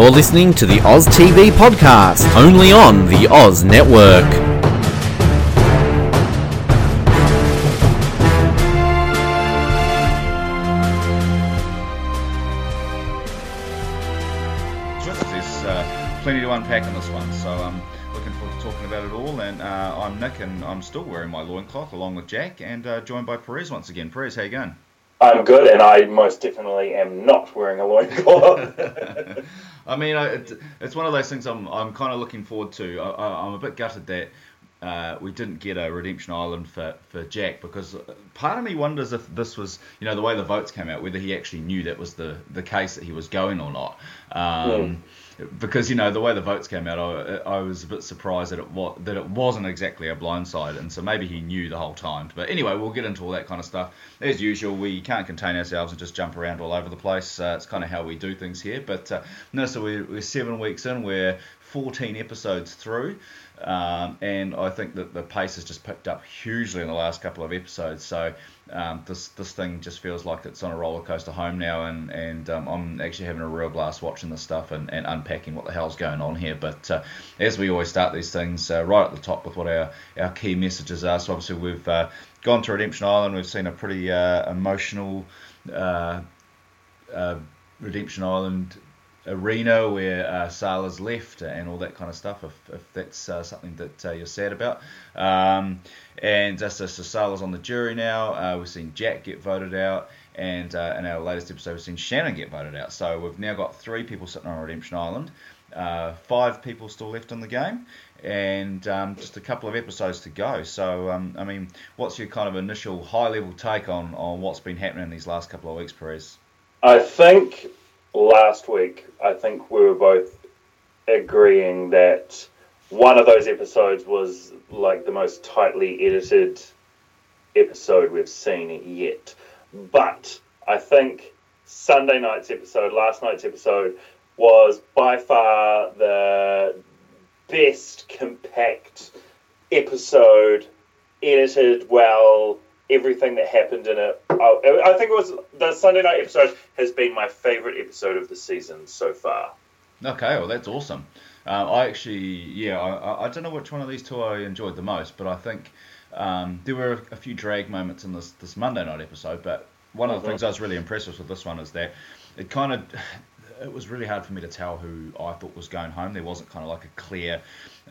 You're listening to the Oz TV podcast, only on the Oz Network. There's uh, plenty to unpack in this one, so I'm looking forward to talking about it all. And uh, I'm Nick, and I'm still wearing my loincloth along with Jack, and uh, joined by Perez once again. Perez, how you going? I'm good, and I most definitely am not wearing a loincloth. I mean, I, it, it's one of those things I'm, I'm kind of looking forward to. I, I'm a bit gutted that uh, we didn't get a Redemption Island for, for Jack because part of me wonders if this was, you know, the way the votes came out, whether he actually knew that was the, the case that he was going or not. Um, Mm. Because you know the way the votes came out, I, I was a bit surprised that it was that it wasn't exactly a blindside, and so maybe he knew the whole time. But anyway, we'll get into all that kind of stuff as usual. We can't contain ourselves and just jump around all over the place. Uh, it's kind of how we do things here. But uh, no, so we're, we're seven weeks in. We're 14 episodes through. Um, and I think that the pace has just picked up hugely in the last couple of episodes. So um, this this thing just feels like it's on a roller coaster home now, and and um, I'm actually having a real blast watching this stuff and, and unpacking what the hell's going on here. But uh, as we always start these things, uh, right at the top with what our, our key messages are. So obviously we've uh, gone to Redemption Island. We've seen a pretty uh, emotional uh, uh, Redemption Island arena where uh, left and all that kind of stuff. If, if that's uh, something that uh, you're sad about, um, and uh, so, so Sala's on the jury now. Uh, we've seen Jack get voted out, and uh, in our latest episode, we've seen Shannon get voted out. So we've now got three people sitting on Redemption Island. Uh, five people still left in the game, and um, just a couple of episodes to go. So, um, I mean, what's your kind of initial high-level take on, on what's been happening in these last couple of weeks, Perez? I think last week, I think we were both agreeing that one of those episodes was like the most tightly edited episode we've seen yet. But I think Sunday night's episode, last night's episode, was by far the best compact episode, edited well, everything that happened in it. I, I think it was the Sunday night episode has been my favorite episode of the season so far. Okay, well that's awesome. Uh, I actually, yeah, I, I- don't know which one of these two I enjoyed the most, but I think um, there were a few drag moments in this this Monday night episode. But one of the Mhm. things I was really impressed with with this one is that it kind of it was really hard for me to tell who I thought was going home. There wasn't kind of like a clear,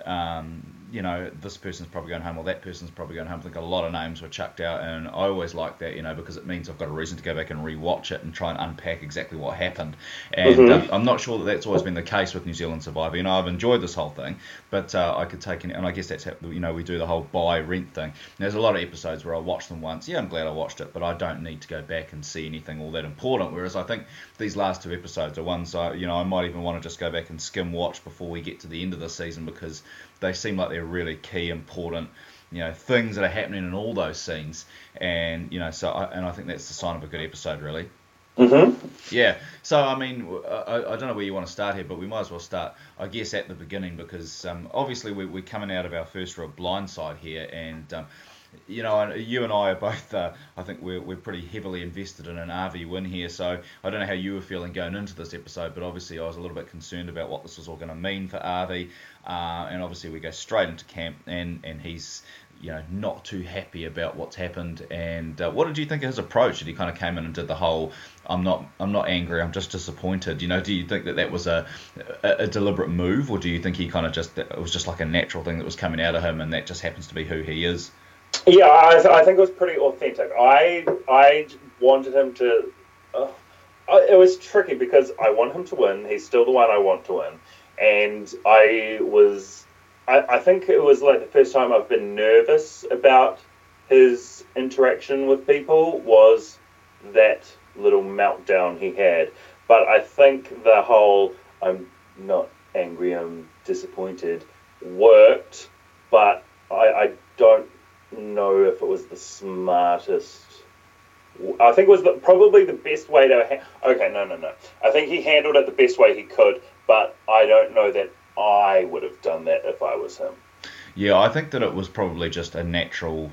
um, you know, this person's probably going home or that person's probably going home. I think a lot of names were chucked out, and I always like that, you know, because it means I've got a reason to go back and rewatch it and try and unpack exactly what happened. And Mhm. uh, I'm not sure that that's always been the case with New Zealand Survivor. You know, I've enjoyed this whole thing, but uh, I could take it, and I guess that's how, you know we do the whole buy rent thing. And there's a lot of episodes where I watch them once. Yeah, I'm glad I watched it, but I don't need to go back and see anything all that important. Whereas I think these last two episodes are ones I, you know, I might even want to just go back and skim watch before we get to the end of the season because they seem like they're really key, important. You know, things that are happening in all those scenes, and you know, so I, and I think that's the sign of a good episode, really. Mm-hmm. Yeah. So I mean, I, I don't know where you want to start here, but we might as well start, I guess, at the beginning because um, obviously we, we're coming out of our first real blind side here, and um, you know, and you and I are both, uh, I think we're, we're pretty heavily invested in an Avi win here. So I don't know how you were feeling going into this episode, but obviously I was a little bit concerned about what this was all going to mean for Avi, uh, and obviously we go straight into camp, and and he's you know, not too happy about what's happened. And uh, what did you think of his approach? Did he kind of came in and did the whole, "I'm not, I'm not angry, I'm just disappointed." You know, do you think that that was a, a, a deliberate move, or do you think he kind of just it was just like a natural thing that was coming out of him, and that just happens to be who he is? Yeah, I, th- I think it was pretty authentic. I I wanted him to. Uh, it was tricky because I want him to win. He's still the one I want to win, and I was. I, I think it was like the first time I've been nervous about his interaction with people was that little meltdown he had. But I think the whole I'm not angry, I'm disappointed worked, but I, I don't know if it was the smartest. I think it was the, probably the best way to. Ha- okay, no, no, no. I think he handled it the best way he could, but I don't know that I would have done that if I was him. Yeah, I think that it was probably just a natural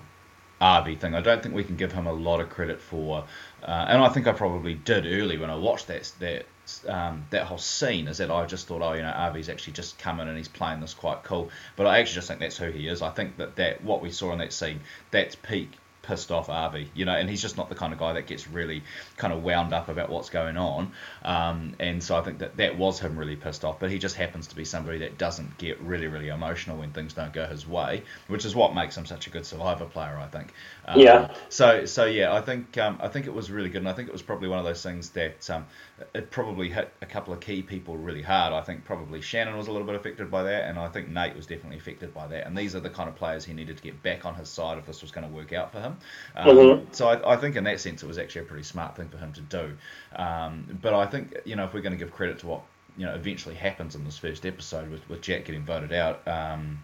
Avi thing. I don't think we can give him a lot of credit for, uh, and I think I probably did early when I watched that that um, that whole scene. Is that I just thought, oh, you know, Avi's actually just come in and he's playing this quite cool. But I actually just think that's who he is. I think that that what we saw in that scene, that's peak pissed off Avi, you know, and he's just not the kind of guy that gets really kind of wound up about what's going on. Um, and so I think that that was him really pissed off, but he just happens to be somebody that doesn't get really, really emotional when things don't go his way, which is what makes him such a good survivor player, I think. Um, yeah. So, so yeah, I think um, I think it was really good, and I think it was probably one of those things that um, it probably hit a couple of key people really hard. I think probably Shannon was a little bit affected by that, and I think Nate was definitely affected by that. And these are the kind of players he needed to get back on his side if this was going to work out for him. Um, mm-hmm. So I, I, think in that sense it was actually a pretty smart thing for him to do. Um, but I think you know if we're going to give credit to what you know eventually happens in this first episode with, with Jack getting voted out, um,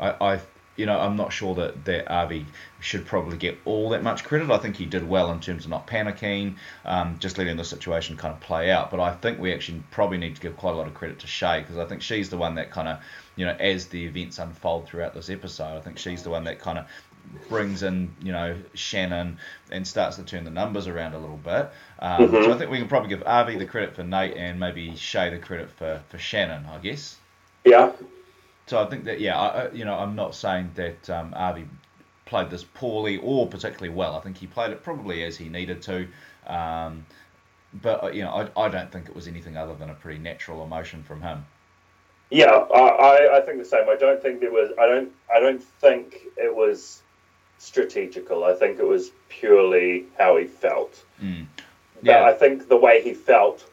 I, I you know, I'm not sure that, that Avi should probably get all that much credit. I think he did well in terms of not panicking, um, just letting the situation kind of play out. But I think we actually probably need to give quite a lot of credit to Shay because I think she's the one that kind of, you know, as the events unfold throughout this episode, I think she's the one that kind of brings in, you know, Shannon and starts to turn the numbers around a little bit. Um, mm-hmm. So I think we can probably give Avi the credit for Nate and maybe Shay the credit for, for Shannon, I guess. Yeah. So I think that, yeah, I, you know, I'm not saying that um, Avi played this poorly or particularly well. I think he played it probably as he needed to. Um, but, uh, you know, I, I don't think it was anything other than a pretty natural emotion from him. Yeah, I, I think the same. I don't think there was. I don't. I don't think it was strategical. I think it was purely how he felt. Mm. Yeah. But I think the way he felt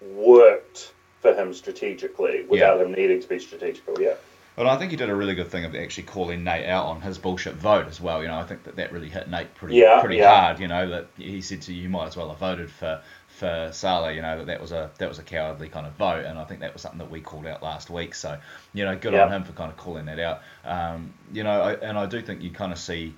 worked for him strategically without yeah. him needing to be strategical. Yeah. Well, I think he did a really good thing of actually calling Nate out on his bullshit vote as well. You know, I think that that really hit Nate pretty yeah, pretty yeah. hard. You know, that he said to you, you might as well have voted for for Sala, you know that that was a that was a cowardly kind of vote, and I think that was something that we called out last week. So, you know, good on him for kind of calling that out. Um, you know, I, and I do think you kind of see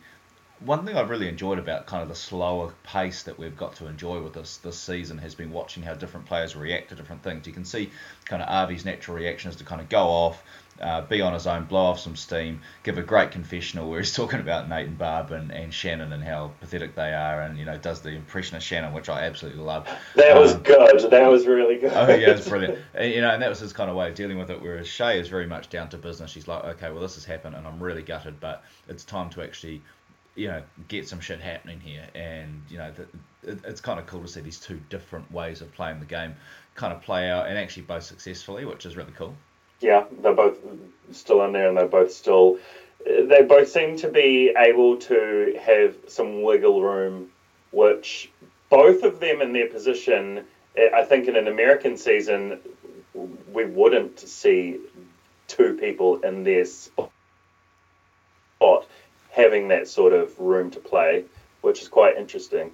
one thing I've really enjoyed about kind of the slower pace that we've got to enjoy with this this season has been watching how different players react to different things. You can see kind of Avi's natural reaction is to kind of go off, uh, be on his own, blow off some steam, give a great confessional where he's talking about Nate and Barb and, and Shannon and how pathetic they are, and you know does the impression of Shannon, which I absolutely love. That um, was good. That was really good. oh yeah, it's brilliant. And, you know, and that was his kind of way of dealing with it. Whereas Shay is very much down to business. She's like, okay, well this has happened, and I'm really gutted, but it's time to actually you know, get some shit happening here. And, you know, the, it, it's kind of cool to see these two different ways of playing the game kind of play out and actually both successfully, which is really cool. Yeah, they're both still in there and they're both still. They both seem to be able to have some wiggle room, which both of them in their position, I think in an American season, we wouldn't see two people in their spot having that sort of room to play, which is quite interesting.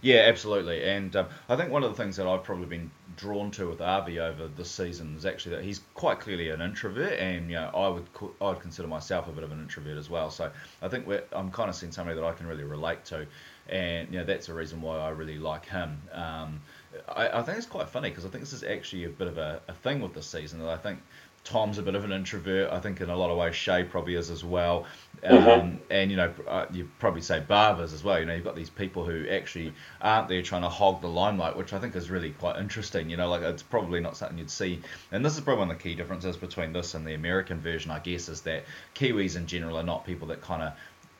Yeah, absolutely. And um, I think one of the things that I've probably been drawn to with Avi over this season is actually that he's quite clearly an introvert, and you know I would I would consider myself a bit of an introvert as well. So I think I'm kind of seeing somebody that I can really relate to, and you know that's the reason why I really like him. Um, I, I, think it's quite funny because I think this is actually a bit of a, a thing with this season that I think Tom's a bit of an introvert. I think in a lot of ways Shay probably is as well. Um, mm-hmm. And you know, uh, you probably say Barbers as well. You know, you've got these people who actually aren't there trying to hog the limelight, which I think is really quite interesting. You know, like it's probably not something you'd see. And this is probably one of the key differences between this and the American version, I guess, is that Kiwis in general are not people that kind of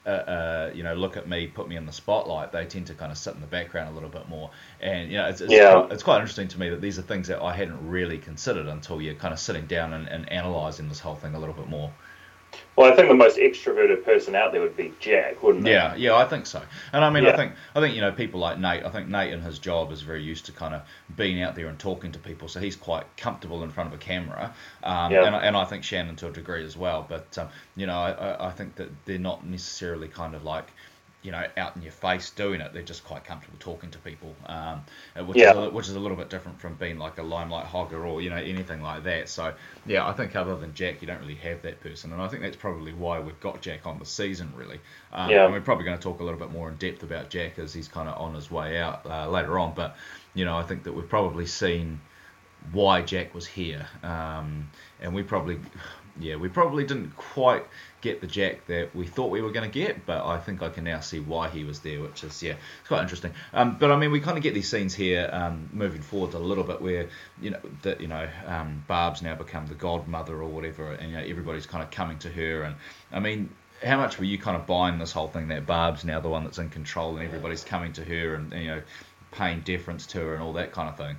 uh, uh, you know, look at me, put me in the spotlight, they tend to kind of sit in the background a little bit more. And you know, it's it's, yeah. quite, it's quite interesting to me that these are things that I hadn't really considered until you're kind of sitting down and, and analysing this whole thing a little bit more. Well, I think the most extroverted person out there would be Jack, wouldn't it? Yeah, yeah, I think so. And I mean, yeah. I think I think you know people like Nate. I think Nate in his job is very used to kind of being out there and talking to people, so he's quite comfortable in front of a camera. Um, yeah. and, and I think Shannon to a degree as well. But um, you know, I, I think that they're not necessarily kind of like you know, out in your face doing it. They're just quite comfortable talking to people, um, which, yeah. is a, which is a little bit different from being like a limelight hogger or you know anything like that. So yeah, I think other than Jack, you don't really have that person, and I think that's probably why we've got Jack on the season really. Um, yeah. And we're probably going to talk a little bit more in depth about Jack as he's kind of on his way out uh, later on. But you know, I think that we've probably seen why Jack was here, um, and we probably yeah, we probably didn't quite get the Jack that we thought we were going to get, but I think I can now see why he was there, which is yeah, it's quite interesting. Um, but I mean, we kind of get these scenes here um, moving forward a little bit where you know that you know um, Barb's now become the godmother or whatever, and you know everybody's kind of coming to her, and I mean. How much were you kind of buying this whole thing that Barb's now the one that's in control and everybody's coming to her and you know paying deference to her and all that kind of thing?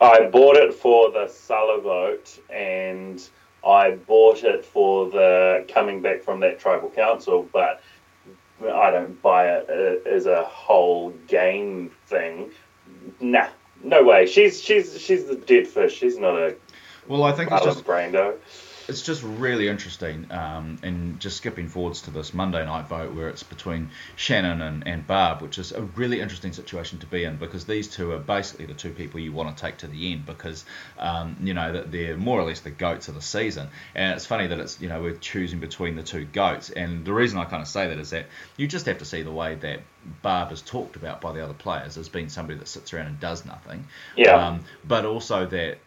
I bought it for the Sala vote and I bought it for the coming back from that tribal council, but I don't buy it as a whole game thing. Nah, no way. She's she's she's the dead fish. She's not a well. I think it's just Brando it's just really interesting, um, and just skipping forwards to this Monday night vote where it's between Shannon and, and Barb, which is a really interesting situation to be in because these two are basically the two people you want to take to the end because um, you know that they're more or less the goats of the season. And it's funny that it's you know we're choosing between the two goats, and the reason I kind of say that is that you just have to see the way that Barb is talked about by the other players as being somebody that sits around and does nothing. Yeah. Um, but also that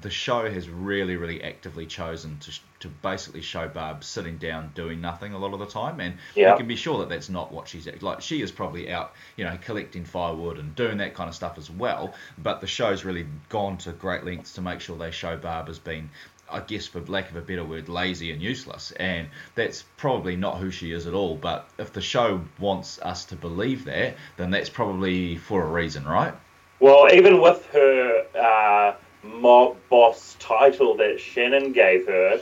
the show has really, really actively chosen to, to basically show Barb sitting down doing nothing a lot of the time, and yeah. you can be sure that that's not what she's like. She is probably out, you know, collecting firewood and doing that kind of stuff as well. But the show's really gone to great lengths to make sure they show Barb as being I guess, for lack of a better word, lazy and useless. And that's probably not who she is at all. But if the show wants us to believe that, then that's probably for a reason, right? Well, even with her uh, mob boss title that Shannon gave her,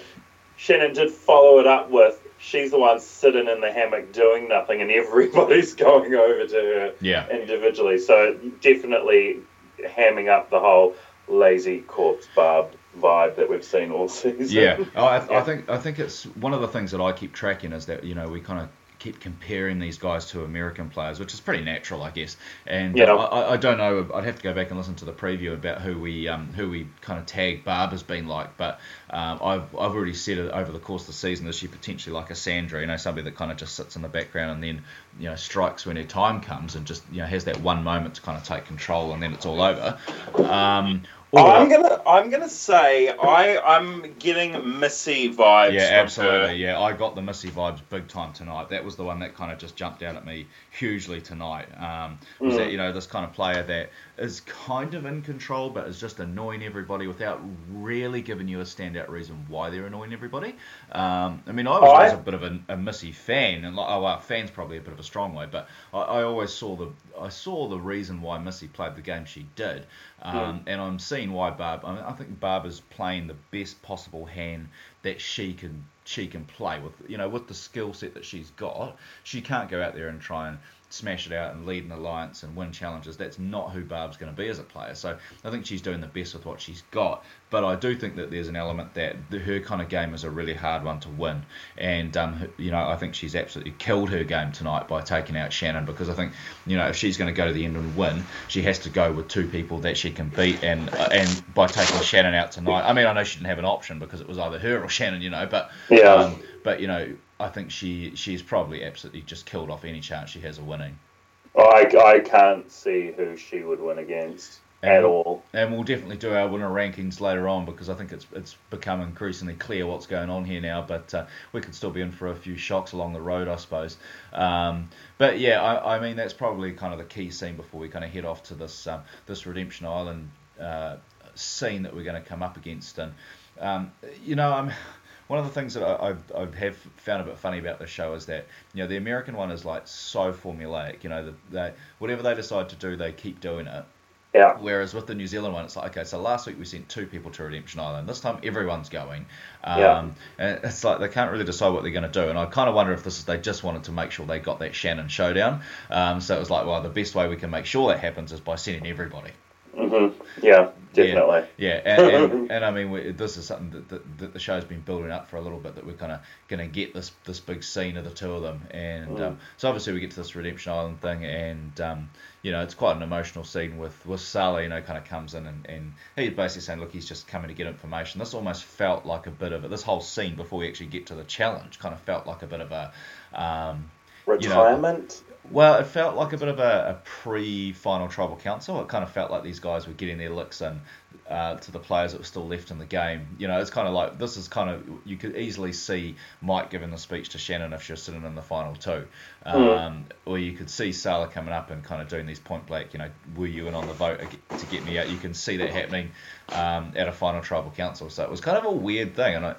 Shannon did follow it up with she's the one sitting in the hammock doing nothing and everybody's going over to her yeah. individually. So definitely hamming up the whole lazy corpse barb vibe that we've seen all season. Yeah, oh, I, yeah. I think I think it's one of the things that I keep tracking is that you know we kind of keep comparing these guys to American players, which is pretty natural, I guess. And yeah. I, I, don't know. I'd have to go back and listen to the preview about who we um, who we kind of tag Barb has been like. But um, I've I've already said it over the course of the season. Is she potentially like a Sandra? You know, somebody that kind of just sits in the background and then you know strikes when her time comes and just you know has that one moment to kind of take control and then it's all over. Um, I'm gonna I'm gonna say I I'm getting Missy vibes. Yeah, absolutely. Yeah, I got the Missy vibes big time tonight. That was the one that kind of just jumped out at me hugely tonight. Um, was mm. that you know this kind of player that is kind of in control, but is just annoying everybody without really giving you a standout reason why they're annoying everybody. Um, I mean, I was always a bit of a, a, Missy fan, and like, oh, well, fan's probably a bit of a strong way, but I, I, always saw the I saw the reason why Missy played the game she did, um, and I'm seeing why Barb. I, mean, I think Barb is playing the best possible hand that she can she can play with. You know, with the skill set that she's got, she can't go out there and try and smash it out and lead an alliance and win challenges. That's not who Barb's going to be as a player. So I think she's doing the best with what she's got. But I do think that there's an element that the, her kind of game is a really hard one to win. And, um, you know, I think she's absolutely killed her game tonight by taking out Shannon because I think, you know, if she's going to go to the end and win, she has to go with two people that she can beat. And uh, and by taking Shannon out tonight, I mean, I know she didn't have an option because it was either her or Shannon, you know, but. Yeah. Um, but, you know, I think she she's probably absolutely just killed off any chance she has of winning. I, I can't see who she would win against and at all. And we'll definitely do our winner rankings later on because I think it's it's become increasingly clear what's going on here now. But uh, we could still be in for a few shocks along the road, I suppose. Um, but yeah, I, I, mean that's probably kind of the key scene before we kind of head off to this um, this Redemption Island uh, scene that we're going to come up against. And um, you know, I'm one of the things that I, I, I, have found a bit funny about the show is that you know the American one is like so formulaic. You know, the, they, whatever they decide to do, they keep doing it. Yeah. Whereas with the New Zealand one, it's like okay, so last week we sent two people to Redemption Island. This time everyone's going. Um, yeah. And it's like they can't really decide what they're going to do. And I kind of wonder if this is they just wanted to make sure they got that Shannon showdown. Um, so it was like, well, the best way we can make sure that happens is by sending everybody. Mm-hmm. Yeah, definitely. Yeah, yeah. And, and, and, I mean, we, this is something that, that, that, the show's been building up for a little bit. That we're kind of going to get this this big scene of the two of them, and mm. um, so obviously we get to this Redemption Island thing, and um, you know, it's quite an emotional scene with with Sala. You know, kind of comes in and, and he's basically saying, look, he's just coming to get information. This almost felt like a bit of a, this whole scene before we actually get to the challenge, kind of felt like a bit of a um, retirement. You know, Well, it felt like a bit of a, a pre-final tribal council. It kind of felt like these guys were getting their licks in uh, to the players that were still left in the game. You know, it's kind of like this is kind of you could easily see Mike giving the speech to Shannon if she's sitting in the final two, hmm. um, mm. or you could see Sala coming up and kind of doing these point blank. You know, were you in on the vote to get me out? You can see that happening um, at a final tribal council. So it was kind of a weird thing, and I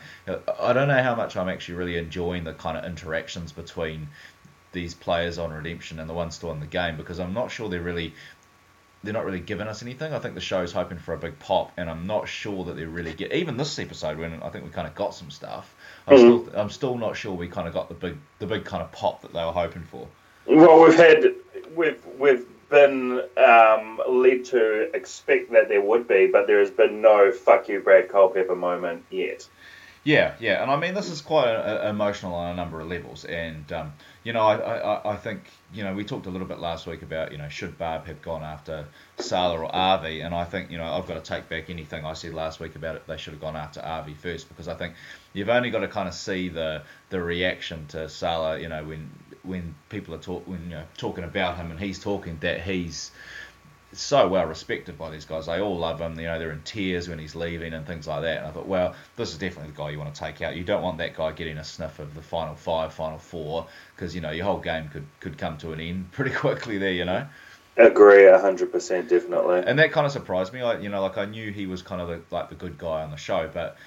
I don't know how much I'm actually really enjoying the kind of interactions between these players on redemption and the ones still in the game because I'm not sure they're really they're not really giving us anything. I think the show's hoping for a big pop, and I'm not sure that they really get. Even this episode, when I think we kind of got some stuff, I'm mm-hmm. still I'm still not sure we kind of got the big the big kind of pop that they were hoping for. Well, we've had we've we've been um, led to expect that there would be, but there has been no "fuck you, Brad Culpepper" moment yet. Yeah, yeah, and I mean this is quite a, a emotional on a number of levels, and um, you know I, I, I think you know we talked a little bit last week about you know should Barb have gone after Sala or Avi, and I think you know I've got to take back anything I said last week about it. They should have gone after Avi first because I think you've only got to kind of see the the reaction to Sala, you know when when people are talk when you know talking about him and he's talking that he's so well respected by these guys. They all love him. You know, they're in tears when he's leaving and things like that. And I thought, well, this is definitely the guy you want to take out. You don't want that guy getting a sniff of the final five, final four, because you know your whole game could could come to an end pretty quickly there. You know. Agree, hundred percent, definitely. And that kind of surprised me. I, you know, like I knew he was kind of the, like the good guy on the show, but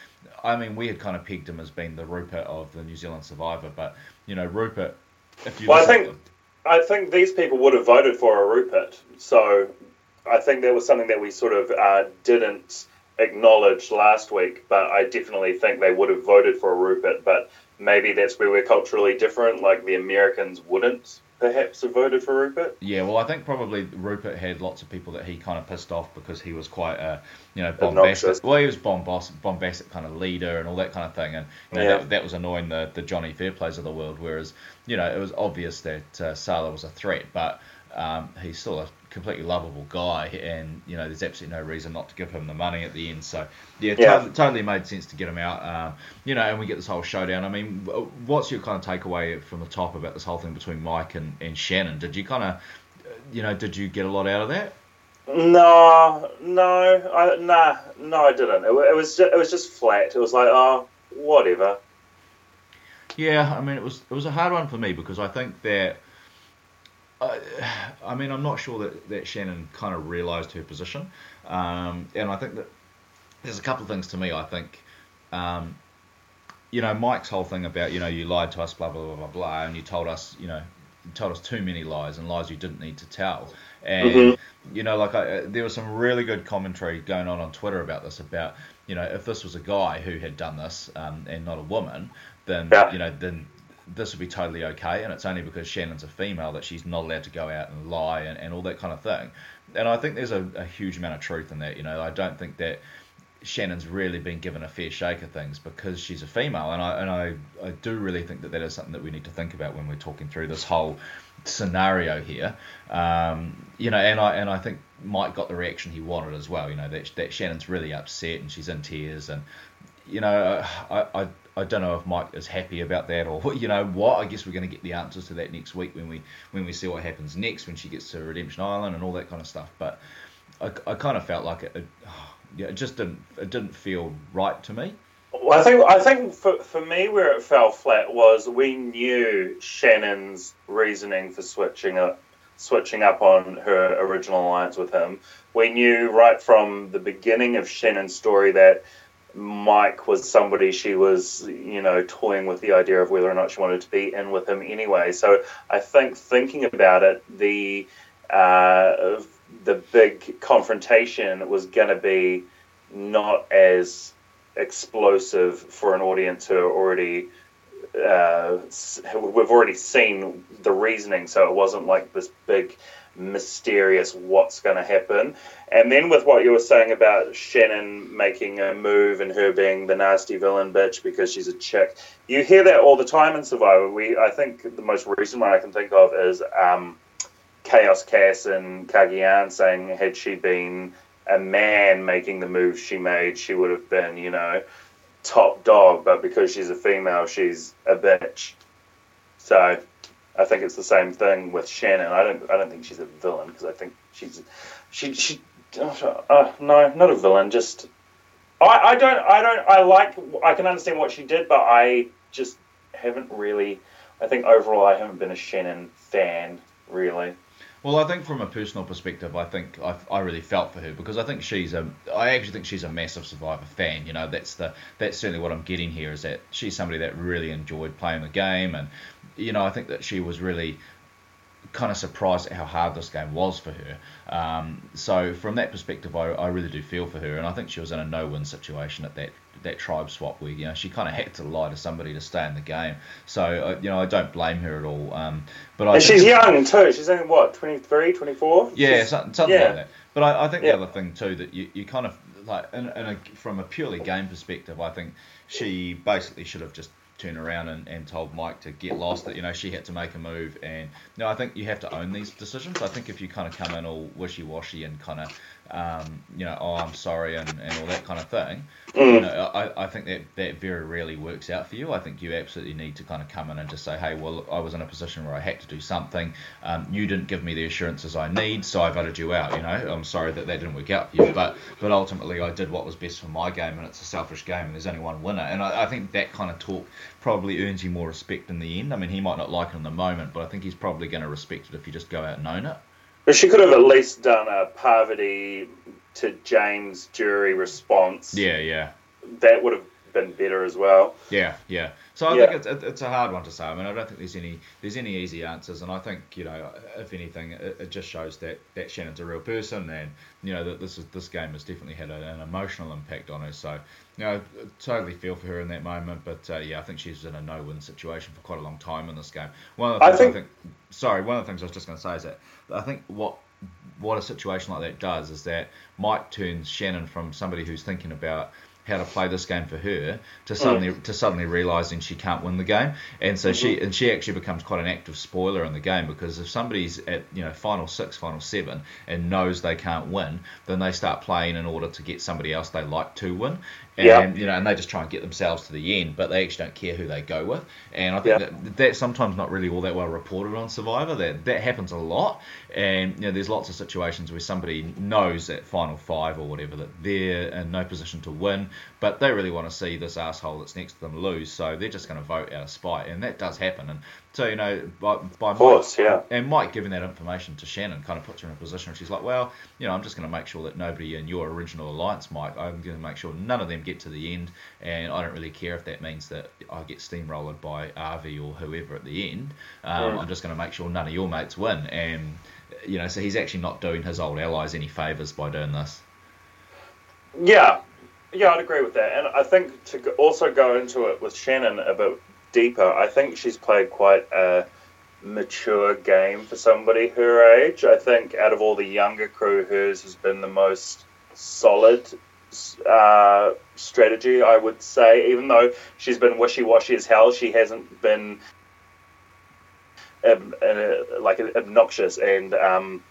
I mean, we had kind of pegged him as being the Rupert of the New Zealand Survivor. But you know, Rupert. If you well, I think. I think these people would have voted for a Rupert. So I think that was something that we sort of uh, didn't acknowledge last week, but I definitely think they would have voted for Rupert. But maybe that's where we're culturally different. Like the Americans wouldn't perhaps have voted for Rupert. Yeah, well, I think probably Rupert had lots of people that he kind of pissed off because he was quite a, you know, bombastic. Obnoxious. Well, he was bombast, bombastic kind of leader and all that kind of thing, and you know, yeah. that, that was annoying the the Johnny Fairplays of the world. Whereas, you know, it was obvious that uh, Sala was a threat, but um, he's still a completely lovable guy, and you know there's absolutely no reason not to give him the money at the end. So yeah, yeah. Totally, totally, made sense to get him out. Um, you know, and we get this whole showdown. I mean, what's your kind of takeaway from the top about this whole thing between Mike and, and Shannon? Did you kind of, you know, did you get a lot out of that? No, no, I, nah, no, I didn't. It, it was just, it was just flat. It was like, oh, whatever. Yeah, I mean, it was it was a hard one for me because I think that I, mean, I'm not sure that, that Shannon kind of realised her position, um, and I think that there's a couple of things to me. I think, um, you know, Mike's whole thing about you know you lied to us, blah blah blah blah blah, and you told us you know you told us too many lies and lies you didn't need to tell, and mm-hmm. you know like I, there was some really good commentary going on on Twitter about this about you know if this was a guy who had done this um, and not a woman, then yeah. you know then this would be totally okay, and it's only because Shannon's a female that she's not allowed to go out and lie and, and all that kind of thing. And I think there's a, a huge amount of truth in that. You know, I don't think that Shannon's really been given a fair shake of things because she's a female, and I and I, I do really think that that is something that we need to think about when we're talking through this whole scenario here. Um, you know, and I and I think Mike got the reaction he wanted as well. You know that that Shannon's really upset and she's in tears, and you know I I I don't know if Mike is happy about that or you know what. I guess we're going to get the answers to that next week when we when we see what happens next when she gets to Redemption Island and all that kind of stuff. But I, I kind of felt like it, it, yeah, it just didn't it didn't feel right to me. Well, I think I think for, for me where it fell flat was we knew Shannon's reasoning for switching up switching up on her original alliance with him. We knew right from the beginning of Shannon's story that Mike was somebody she was, you know, toying with the idea of whether or not she wanted to be in with him anyway. So I think thinking about it, the uh, the big confrontation was going to be not as explosive for an audience who are already uh, we've already seen the reasoning, so it wasn't like this big mysterious what's going to happen. And then with what you were saying about Shannon making a move and her being the nasty villain bitch because she's a chick, you hear that all the time in Survivor. We, I think the most recent one I can think of is um, Chaos Kass and Cagayan saying had she been a man making the move she made, she would have been, you know, top dog. But because she's a female, she's a bitch. So I think it's the same thing with Shannon. I don't I don't think she's a villain because I think she's she she uh, no not a villain. Just I, I don't I don't I like I can understand what she did, but I just haven't really. I think overall I haven't been a Shannon fan really. Well, I think from a personal perspective, I think I, I really felt for her because I think she's a I actually think she's a massive Survivor fan. You know, that's the that's certainly what I'm getting here is that she's somebody that really enjoyed playing the game, and you know I think that she was really kind of surprised at how hard this game was for her. Um, so from that perspective, I, I really do feel for her, and I think she was in a no-win situation at that that tribe swap where you know she kind of had to lie to somebody to stay in the game. So uh, you know I don't blame her at all. Um, but I she's young too. She's only what 23, 24? Yeah, something, something yeah. like that. But I, I think yeah. the other thing too that you, you kind of like in, in a, from a purely game perspective, I think she basically should have just turned around and, and told Mike to get lost. That you know she had to make a move, and no, I think you have to own these decisions. I think if you kind of come in all wishy washy and kind of um, you know, oh, I'm sorry, and, and all that kind of thing. Mm. You know, I, I think that that very rarely works out for you. I think you absolutely need to kind of come in and just say, hey, well, I was in a position where I had to do something. Um, you didn't give me the assurances I need, so I voted you out. You know, I'm sorry that that didn't work out for you, but but ultimately I did what was best for my game, and it's a selfish game, and there's only one winner. And I, I think that kind of talk probably earns you more respect in the end. I mean, he might not like it in the moment, but I think he's probably going to respect it if you just go out and own it. But she could have at least done a Parvati to James jury response. Yeah, yeah. That would have been better as well. Yeah, yeah. So I yeah. think it's, it's a hard one to say. I mean, I don't think there's any there's any easy answers, and I think you know, if anything, it, it just shows that, that Shannon's a real person, and you know that this is this game has definitely had a, an emotional impact on her. So you know, totally feel for her in that moment, but uh, yeah, I think she's in a no-win situation for quite a long time in this game. One of the things I think, I think sorry, one of the things I was just going to say is that I think what what a situation like that does is that Mike turns Shannon from somebody who's thinking about how to play this game for her to suddenly mm. to suddenly realizing she can't win the game and so mm-hmm. she and she actually becomes quite an active spoiler in the game because if somebody's at you know final six final seven and knows they can't win then they start playing in order to get somebody else they like to win and yeah. you know, and they just try and get themselves to the end, but they actually don't care who they go with. And I think yeah. that that's sometimes not really all that well reported on Survivor. That that happens a lot, and you know, there's lots of situations where somebody knows at final five or whatever that they're in no position to win, but they really want to see this asshole that's next to them lose, so they're just going to vote out of spite, and that does happen. And so you know, by, by course, Mike, yeah. and Mike giving that information to Shannon kind of puts her in a position where she's like, well, you know, I'm just going to make sure that nobody in your original alliance, Mike, I'm going to make sure none of them get to the end, and I don't really care if that means that I get steamrolled by Avi or whoever at the end. Um, I'm just going to make sure none of your mates win, and you know, so he's actually not doing his old allies any favors by doing this. Yeah, yeah, I'd agree with that, and I think to also go into it with Shannon a bit deeper. I think she's played quite a mature game for somebody her age. I think out of all the younger crew, hers has been the most solid uh, strategy, I would say. Even though she's been wishy washy as hell, she hasn't been um, uh, like obnoxious and um,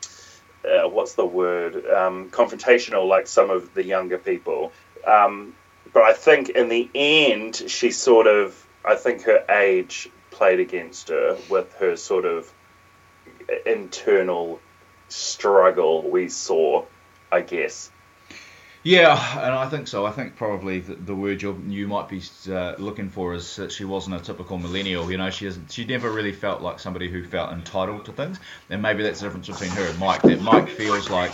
uh, what's the word um, confrontational like some of the younger people. Um, but I think in the end, she sort of I think her age played against her with her sort of internal struggle we saw, I guess. Yeah, and I think so. I think probably the, word you might be uh, looking for is that she wasn't a typical millennial. You know, she has, she never really felt like somebody who felt entitled to things, and maybe that's the difference between her and Mike. That Mike feels like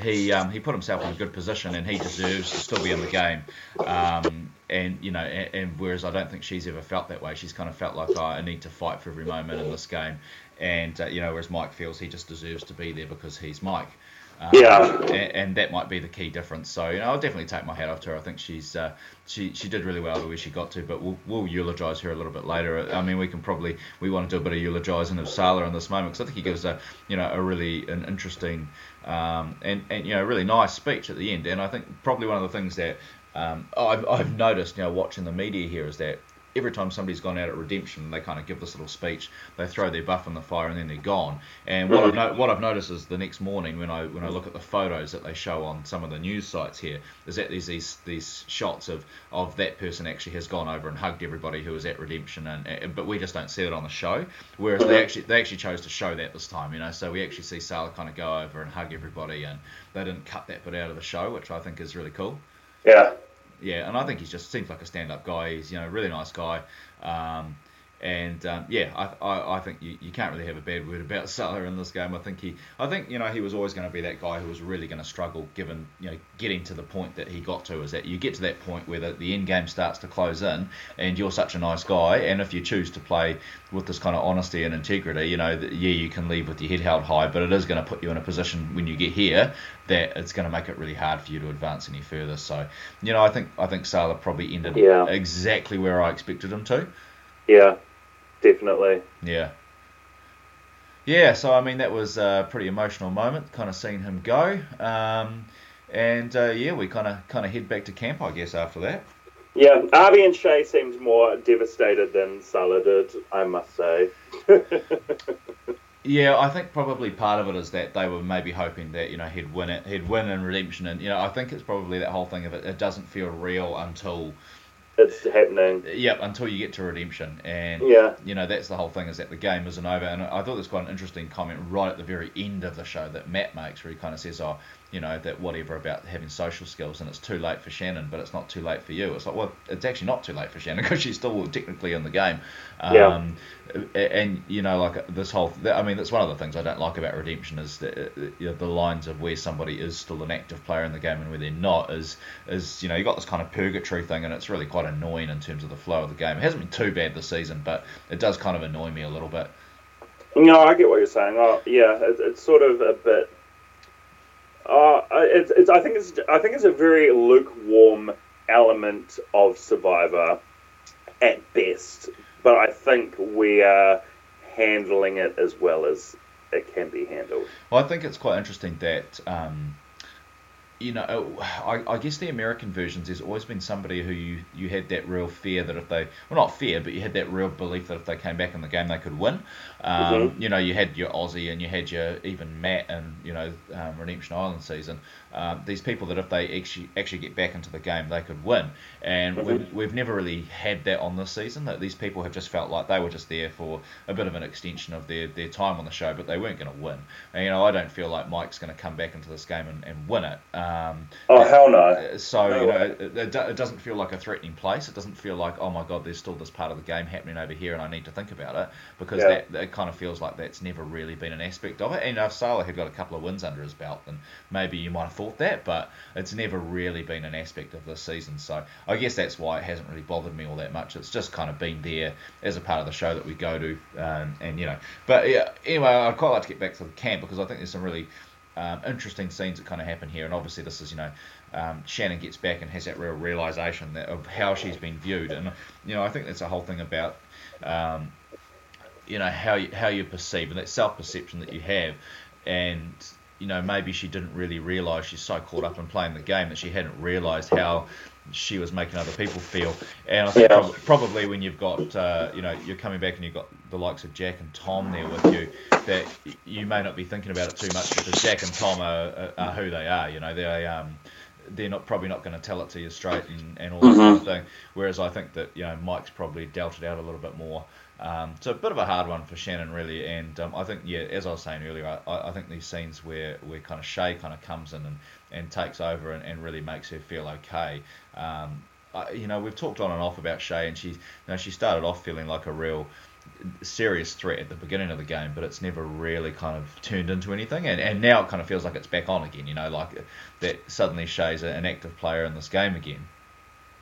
he um, he put himself in a good position and he deserves to still be in the game. Um, and you know, and, and, whereas I don't think she's ever felt that way. She's kind of felt like oh, I need to fight for every moment in this game, and uh, you know, whereas Mike feels he just deserves to be there because he's Mike. Um, yeah, and, and, that might be the key difference. So you know, I'll definitely take my hat off to her. I think she's uh, she she did really well where she got to, but we'll we'll eulogise her a little bit later. I mean, we can probably we want to do a bit of eulogising of Sala in this moment because I think he gives a you know a really an interesting um, and and you know really nice speech at the end. And I think probably one of the things that um, I've, I've noticed, you know, watching the media here is that every time somebody's gone out at redemption, they kind of give this little speech. They throw their buff in the fire and then they're gone. And what I've mm. no, what I've noticed is the next morning when I when I look at the photos that they show on some of the news sites here, is that there's these these shots of of that person actually has gone over and hugged everybody who was at redemption, and, and but we just don't see it on the show. Whereas they mm. actually they actually chose to show that this time, you know. So we actually see Sala kind of go over and hug everybody, and they didn't cut that bit out of the show, which I think is really cool. Yeah. Yeah, and I think he just seems like a stand-up guy. He's you know really nice guy. Um, and um, yeah, I, I, I, think you, you can't really have a bad word about Sala in this game. I think he, I think you know he was always going to be that guy who was really going to struggle, given you know getting to the point that he got to. Is that you get to that point where the, the end game starts to close in, and you're such a nice guy, and if you choose to play with this kind of honesty and integrity, you know, that, yeah, you can leave with your head held high, but it is going to put you in a position when you get here that it's going to make it really hard for you to advance any further. So, you know, I think I think Sala probably ended yeah. exactly where I expected him to. Yeah definitely. Yeah. Yeah, so I mean that was a pretty emotional moment, kind of seeing him go, um, and uh, yeah, we kind of kind of head back to camp, I guess, after that. Yeah, Avi and Shay seemed more devastated than Sala did, I must say. yeah, I think probably part of it is that they were maybe hoping that you know he'd win it, he'd win in redemption, and you know I think it's probably that whole thing of it. It doesn't feel real until it's happening. Yep, until you get to redemption, and yeah, you know that's the whole thing is that the game isn't over. And I thought was quite an interesting comment right at the very end of the show that Matt makes, where he kind of says, "Oh, you know that whatever about having social skills, and it's too late for Shannon, but it's not too late for you." It's like, well, it's actually not too late for Shannon because she's still technically in the game. Yeah. Um, and you know, like this whole, I mean, that's one of the things I don't like about redemption is the, you know, the lines of where somebody is still an active player in the game and where they're not is is you know you've got this kind of purgatory thing, and it's really quite annoying in terms of the flow of the game. It hasn't been too bad this season, but it does kind of annoy me a little bit. No, I get what you're saying. Oh, yeah, it's, it's sort of a bit. Uh, it's, it's, I think it's I think it's a very lukewarm element of Survivor at best but I think we are handling it as well as it can be handled. Well, I think it's quite interesting that. Um, you know, I, I, guess the American versions, there's always been somebody who you, you had that real fear that if they, well, not fear, but you had that real belief that if they came back in the game, they could win. Um, mm-hmm. You know, you had your Ozzy and you had your even Matt and, you know, um, Redemption Island season. Um, these people that if they actually actually get back into the game, they could win. And mm-hmm. we've, we've never really had that on this season. That these people have just felt like they were just there for a bit of an extension of their, their time on the show, but they weren't going to win. And you know, I don't feel like Mike's going to come back into this game and, and win it. Um, oh hell no! So no you know, it, it, it, doesn't feel like a threatening place. It doesn't feel like oh my god, there's still this part of the game happening over here, and I need to think about it because yeah. that, that kind of feels like that's never really been an aspect of it. And if Sala had got a couple of wins under his belt, then maybe you might have thought that, but it's never really been an aspect of this season. So I guess that's why it hasn't really bothered me all that much. It's just kind of been there as a part of the show that we go to, um, and you know. But yeah, anyway, I'd quite like to get back to the camp because I think there's some really um, interesting scenes that kind of happen here. And obviously, this is you know. Um, Shannon gets back and has that real realization that of how she's been viewed, and you know I think that's a whole thing about um, you know how you, how you perceive and that self perception that you have, and you know, maybe she didn't really realise she's so caught up in playing the game that she hadn't realised how she was making other people feel. And I think yeah. probably when you've got, uh, you know, you're coming back and you've got the likes of Jack and Tom there with you, that you may not be thinking about it too much because Jack and Tom are, are, who they are. You know, they um, they're not probably not going to tell it to you straight and, and all that mm-hmm. of thing. Whereas I think that you know Mike's probably dealt it out a little bit more. Um, so a bit of a hard one for Shannon, really. And um, I think, yeah, as I was saying earlier, I, I think these scenes where, where kind of Shay kind of comes in and, and takes over and, and really makes her feel okay. Um, I, you know, we've talked on and off about Shay, and she, you know, she started off feeling like a real serious threat at the beginning of the game, but it's never really kind of turned into anything. And, and now it kind of feels like it's back on again. You know, like that suddenly Shay's an active player in this game again.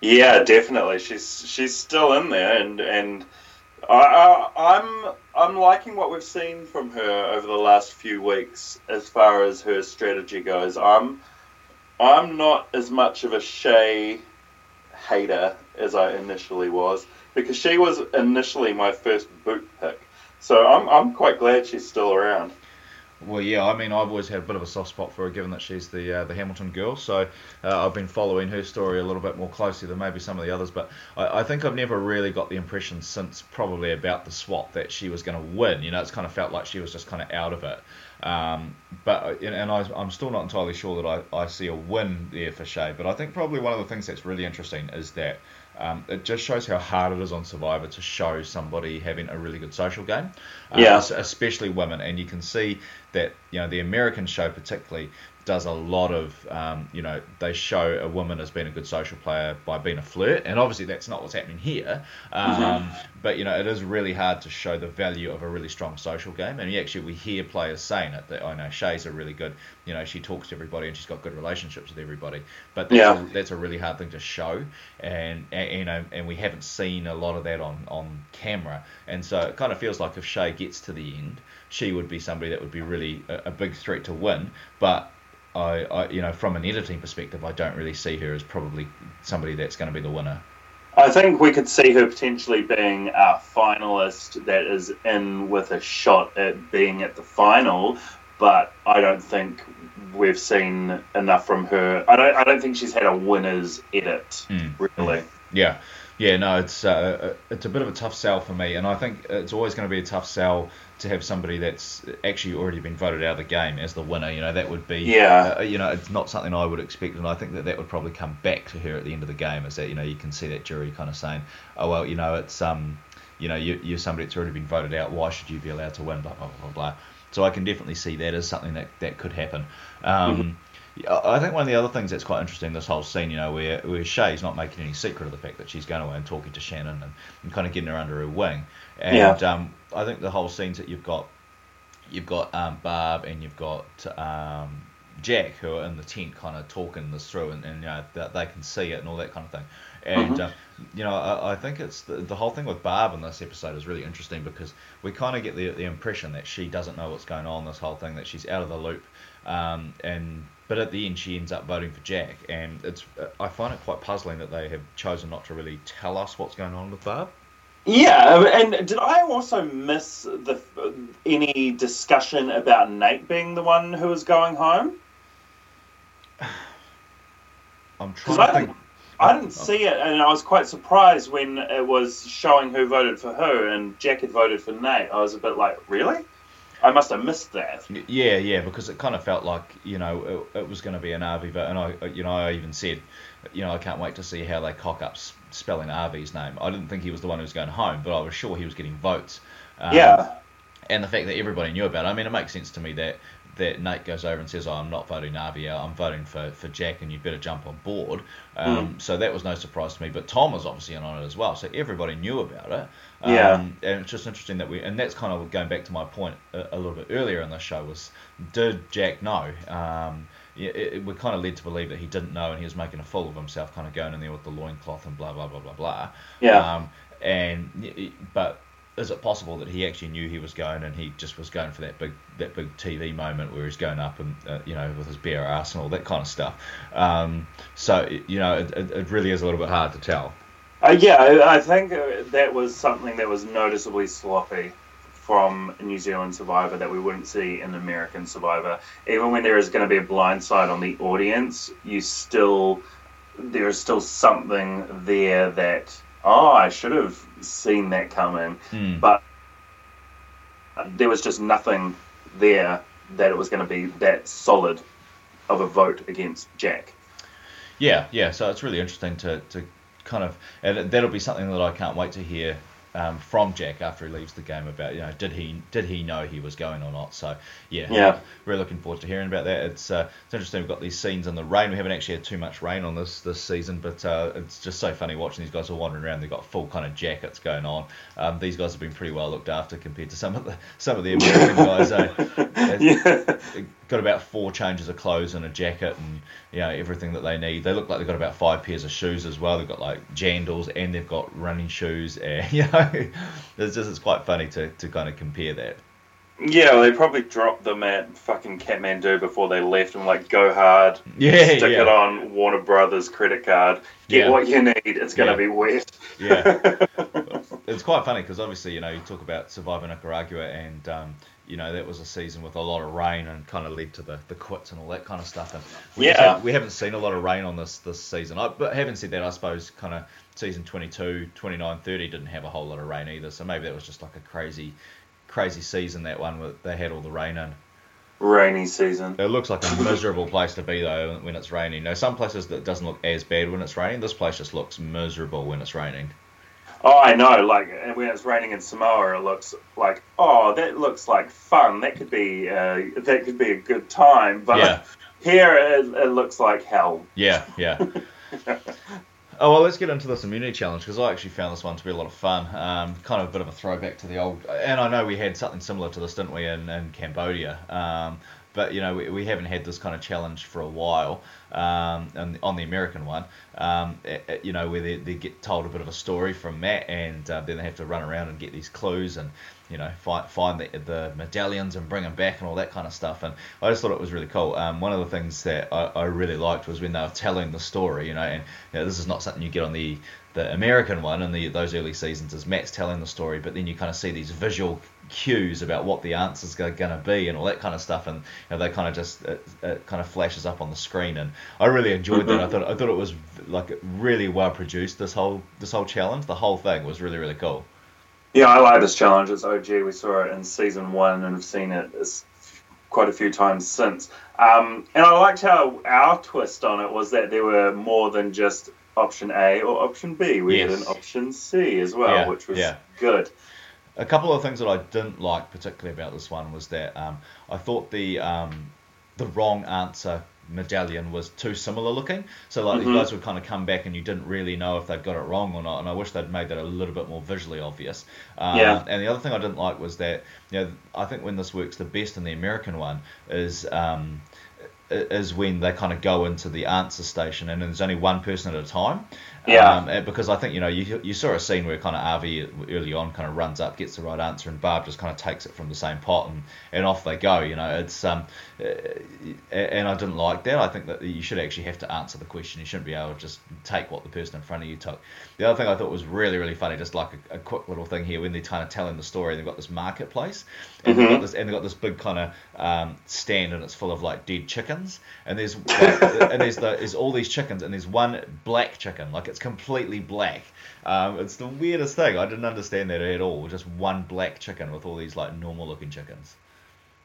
Yeah, definitely. She's she's still in there, and and I, I'm I'm liking what we've seen from her over the last few weeks as far as her strategy goes. I'm I'm not as much of a Shay hater as I initially was because she was initially my first boot pick. So I'm I'm quite glad she's still around. Well, yeah, I mean, I've always had a bit of a soft spot for her, given that she's the uh, the Hamilton girl. So uh, I've been following her story a little bit more closely than maybe some of the others. But I, I think I've never really got the impression since probably about the swap that she was going to win. You know, it's kind of felt like she was just kind of out of it. Um, but uh, and I, I'm still not entirely sure that I, I see a win there for Shay. But I think probably one of the things that's really interesting is that um, it just shows how hard it is on Survivor to show somebody having a really good social game, uh, Yeah. especially women. And you can see that you know the American show particularly does a lot of um, you know they show a woman as being a good social player by being a flirt, and obviously that's not what's happening here. Um, But you know it is really hard to show the value of a really strong social game, and actually we hear players saying it that I know Shay's a really good, you know she talks to everybody and she's got good relationships with everybody, but that's, Yeah. a, that's a really hard thing to show, and, and you know and we haven't seen a lot of that on on camera, and so it kind of feels like if Shay gets to the end, she would be somebody that would be really a, a big threat to win, but. I, I, you know, from an editing perspective, I don't really see her as probably somebody that's going to be the winner. I think we could see her potentially being a finalist that is in with a shot at being at the final, but I don't think we've seen enough from her. I don't. I don't think she's had a winner's edit Mm. really. Yeah, yeah, no, it's uh, it's a bit of a tough sell for me, and I think it's always going to be a tough sell to have somebody that's actually already been voted out of the game as the winner. You know, that would be, Yeah. uh, you know, it's not something I would expect, and I think that that would probably come back to her at the end of the game. Is that you know you can see that jury kind of saying, oh well, you know, it's um, you know, you, you're somebody that's already been voted out. Why should you be allowed to win? Blah blah blah blah. So I can definitely see that as something that that could happen. Um, yeah, I think one of the other things that's quite interesting this whole scene, you know, where, where Shay's not making any secret of the fact that she's going away and talking to Shannon and, and kind of getting her under her wing. And Yeah. um, I think the whole scenes that you've got, you've got um, Barb and you've got um, Jack who are in the tent kind of talking this through and, and you know, that they can see it and all that kind of thing. And, um, you know, I, I think it's the, the whole thing with Barb in this episode is really interesting because we kind of get the, the impression that she doesn't know what's going on, this whole thing, that she's out of the loop. Um, and but at the end, she ends up voting for Jack, and it's I find it quite puzzling that they have chosen not to really tell us what's going on with Barb. Yeah, um, and did I also miss the uh, any discussion about Nate being the one who was going home? I'm trying I didn't, I didn't see it, and I was quite surprised when it was showing who voted for who, and Jack had voted for Nate. I was a bit like, really? I must have missed that. Yeah, yeah, because it kind of felt like you know it, it was going to be an Avi vote, and I, you know, I even said, you know, I can't wait to see how they cock up spelling Avi's name. I didn't think he was the one who was going home, but I was sure he was getting votes. Um, yeah, and the fact that everybody knew about it. I mean, it makes sense to me that that Nate goes over and says, "Oh, I'm not voting Avi out. I'm voting for, for Jack, and you'd better jump on board." Um, So that was no surprise to me. But Tom was obviously in on it as well, so everybody knew about it. Um, Yeah. And it's just interesting that we, and that's kind of going back to my point a, a little bit earlier in the show was, did Jack know? Um, it, it, we're kind of led to believe that he didn't know, and he was making a fool of himself, kind of going in there with the loincloth and blah blah blah blah blah. Yeah. Um, and but is it possible that he actually knew he was going and he just was going for that big that big TV moment where he's going up and uh, you know with his bare ass and all that kind of stuff? Um, so you know it, it, it really is a little bit hard to tell. uh, yeah. I I think uh, that was something that was noticeably sloppy from a New Zealand Survivor that we wouldn't see in American Survivor. Even when there is going to be a blind side on the audience, you still there is still something there that oh I should have seen that coming. Mm. but there was just nothing there that it was going to be that solid of a vote against Jack. Yeah, yeah. So it's really interesting to, to kind of and that'll be something that I can't wait to hear um, from Jack after he leaves the game about you know did he did he know he was going or not. So yeah, Yeah. Really looking forward to hearing about that. It's uh, it's interesting. We've got these scenes in the rain. We haven't actually had too much rain on this this season, but uh, it's just so funny watching these guys all wandering around. They've got full kind of jackets going on. Um, these guys have been pretty well looked after compared to some of the some of the American guys. Eh? yeah, got about four changes of clothes and a jacket and you know everything that they need. They look like they've got about five pairs of shoes as well. They've got like jandals and they've got running shoes. And, you know, it's just it's quite funny to, to kind of compare that. yeah. well, They probably dropped them at fucking Kathmandu before they left, and like go hard, Yeah, stick yeah. it on Warner Brothers credit card, get Yeah. what you need. It's going to Yeah. be wet. Yeah. it's quite funny because obviously you know you talk about surviving Nicaragua and um, you know that was a season with a lot of rain and kind of led to the, the quits and all that kind of stuff. And we Yeah. have, we haven't seen a lot of rain on this this season. I, but having said that, I suppose kind of season 22, 29, 30 didn't have a whole lot of rain either. So maybe that was just like a crazy crazy season that one where they had all the rain in. Rainy season. It looks like a miserable place to be though when it's raining. Now some places that doesn't look as bad when it's raining. This place just looks miserable when it's raining. Oh, I know. Like when it's raining in Samoa, it looks like oh, that looks like fun. That could be uh, that could be a good time. But Yeah. here it, it looks like hell. Yeah, yeah. oh well, let's get into this immunity challenge because I actually found this one to be a lot of fun. Um, kind of a bit of a throwback to the old, and I know we had something similar to this, didn't we, in, in Cambodia? Um, but you know, we, we haven't had this kind of challenge for a while. Um, and on the American one, um, eh, eh, you know, where they, they get told a bit of a story from Matt, and uh, then they have to run around and get these clues and you know find find the, the medallions and bring them back and all that kind of stuff. And I just thought it was really cool. Um, one of the things that I, I really liked was when they were telling the story. You know, and you know, this is not something you get on the the American one in the those early seasons. Is Matt's telling the story, but then you kind of see these visual cues about what the answers are going to be and all that kind of stuff, and you know, they kind of just it, it kind of flashes up on the screen. And I really enjoyed that. I thought I thought it was like really well produced. This whole this whole challenge, the whole thing was really really cool. Yeah, I like this challenge. It's OG. We saw it in season one and have seen it quite a few times since. Um, and I liked how our twist on it was that there were more than just option A or option B. We had an option C as well, Yeah, which was yeah. good. A couple of things that I didn't like particularly about this one was that um, I thought the um, the wrong answer medallion was too similar looking. So like Mhm. these guys would kind of come back and you didn't really know if they'd got it wrong or not. And I wish they'd made that a little bit more visually obvious. Um, Yeah. And the other thing I didn't like was that you know I think when this works the best in the American one is. Um, is when they kind of go into the answer station and there's only one person at a time. Yeah. Um, because I think you know you you saw a scene where kind of Avi early on kind of runs up, gets the right answer, and Barb just kind of takes it from the same pot and, and off they go. You know, it's um, uh, and I didn't like that. I think that you should actually have to answer the question. You shouldn't be able to just take what the person in front of you took. The other thing I thought was really really funny, just like a, a quick little thing here when they're kind of telling the story. They've got this marketplace, and they've got this and they've got this big kind of um, stand, and it's full of like dead chickens, and there's like, and there's the, there's all these chickens, and there's one black chicken, like it's completely black. Um, it's the weirdest thing. I didn't understand that at all. Just one black chicken with all these like normal looking chickens.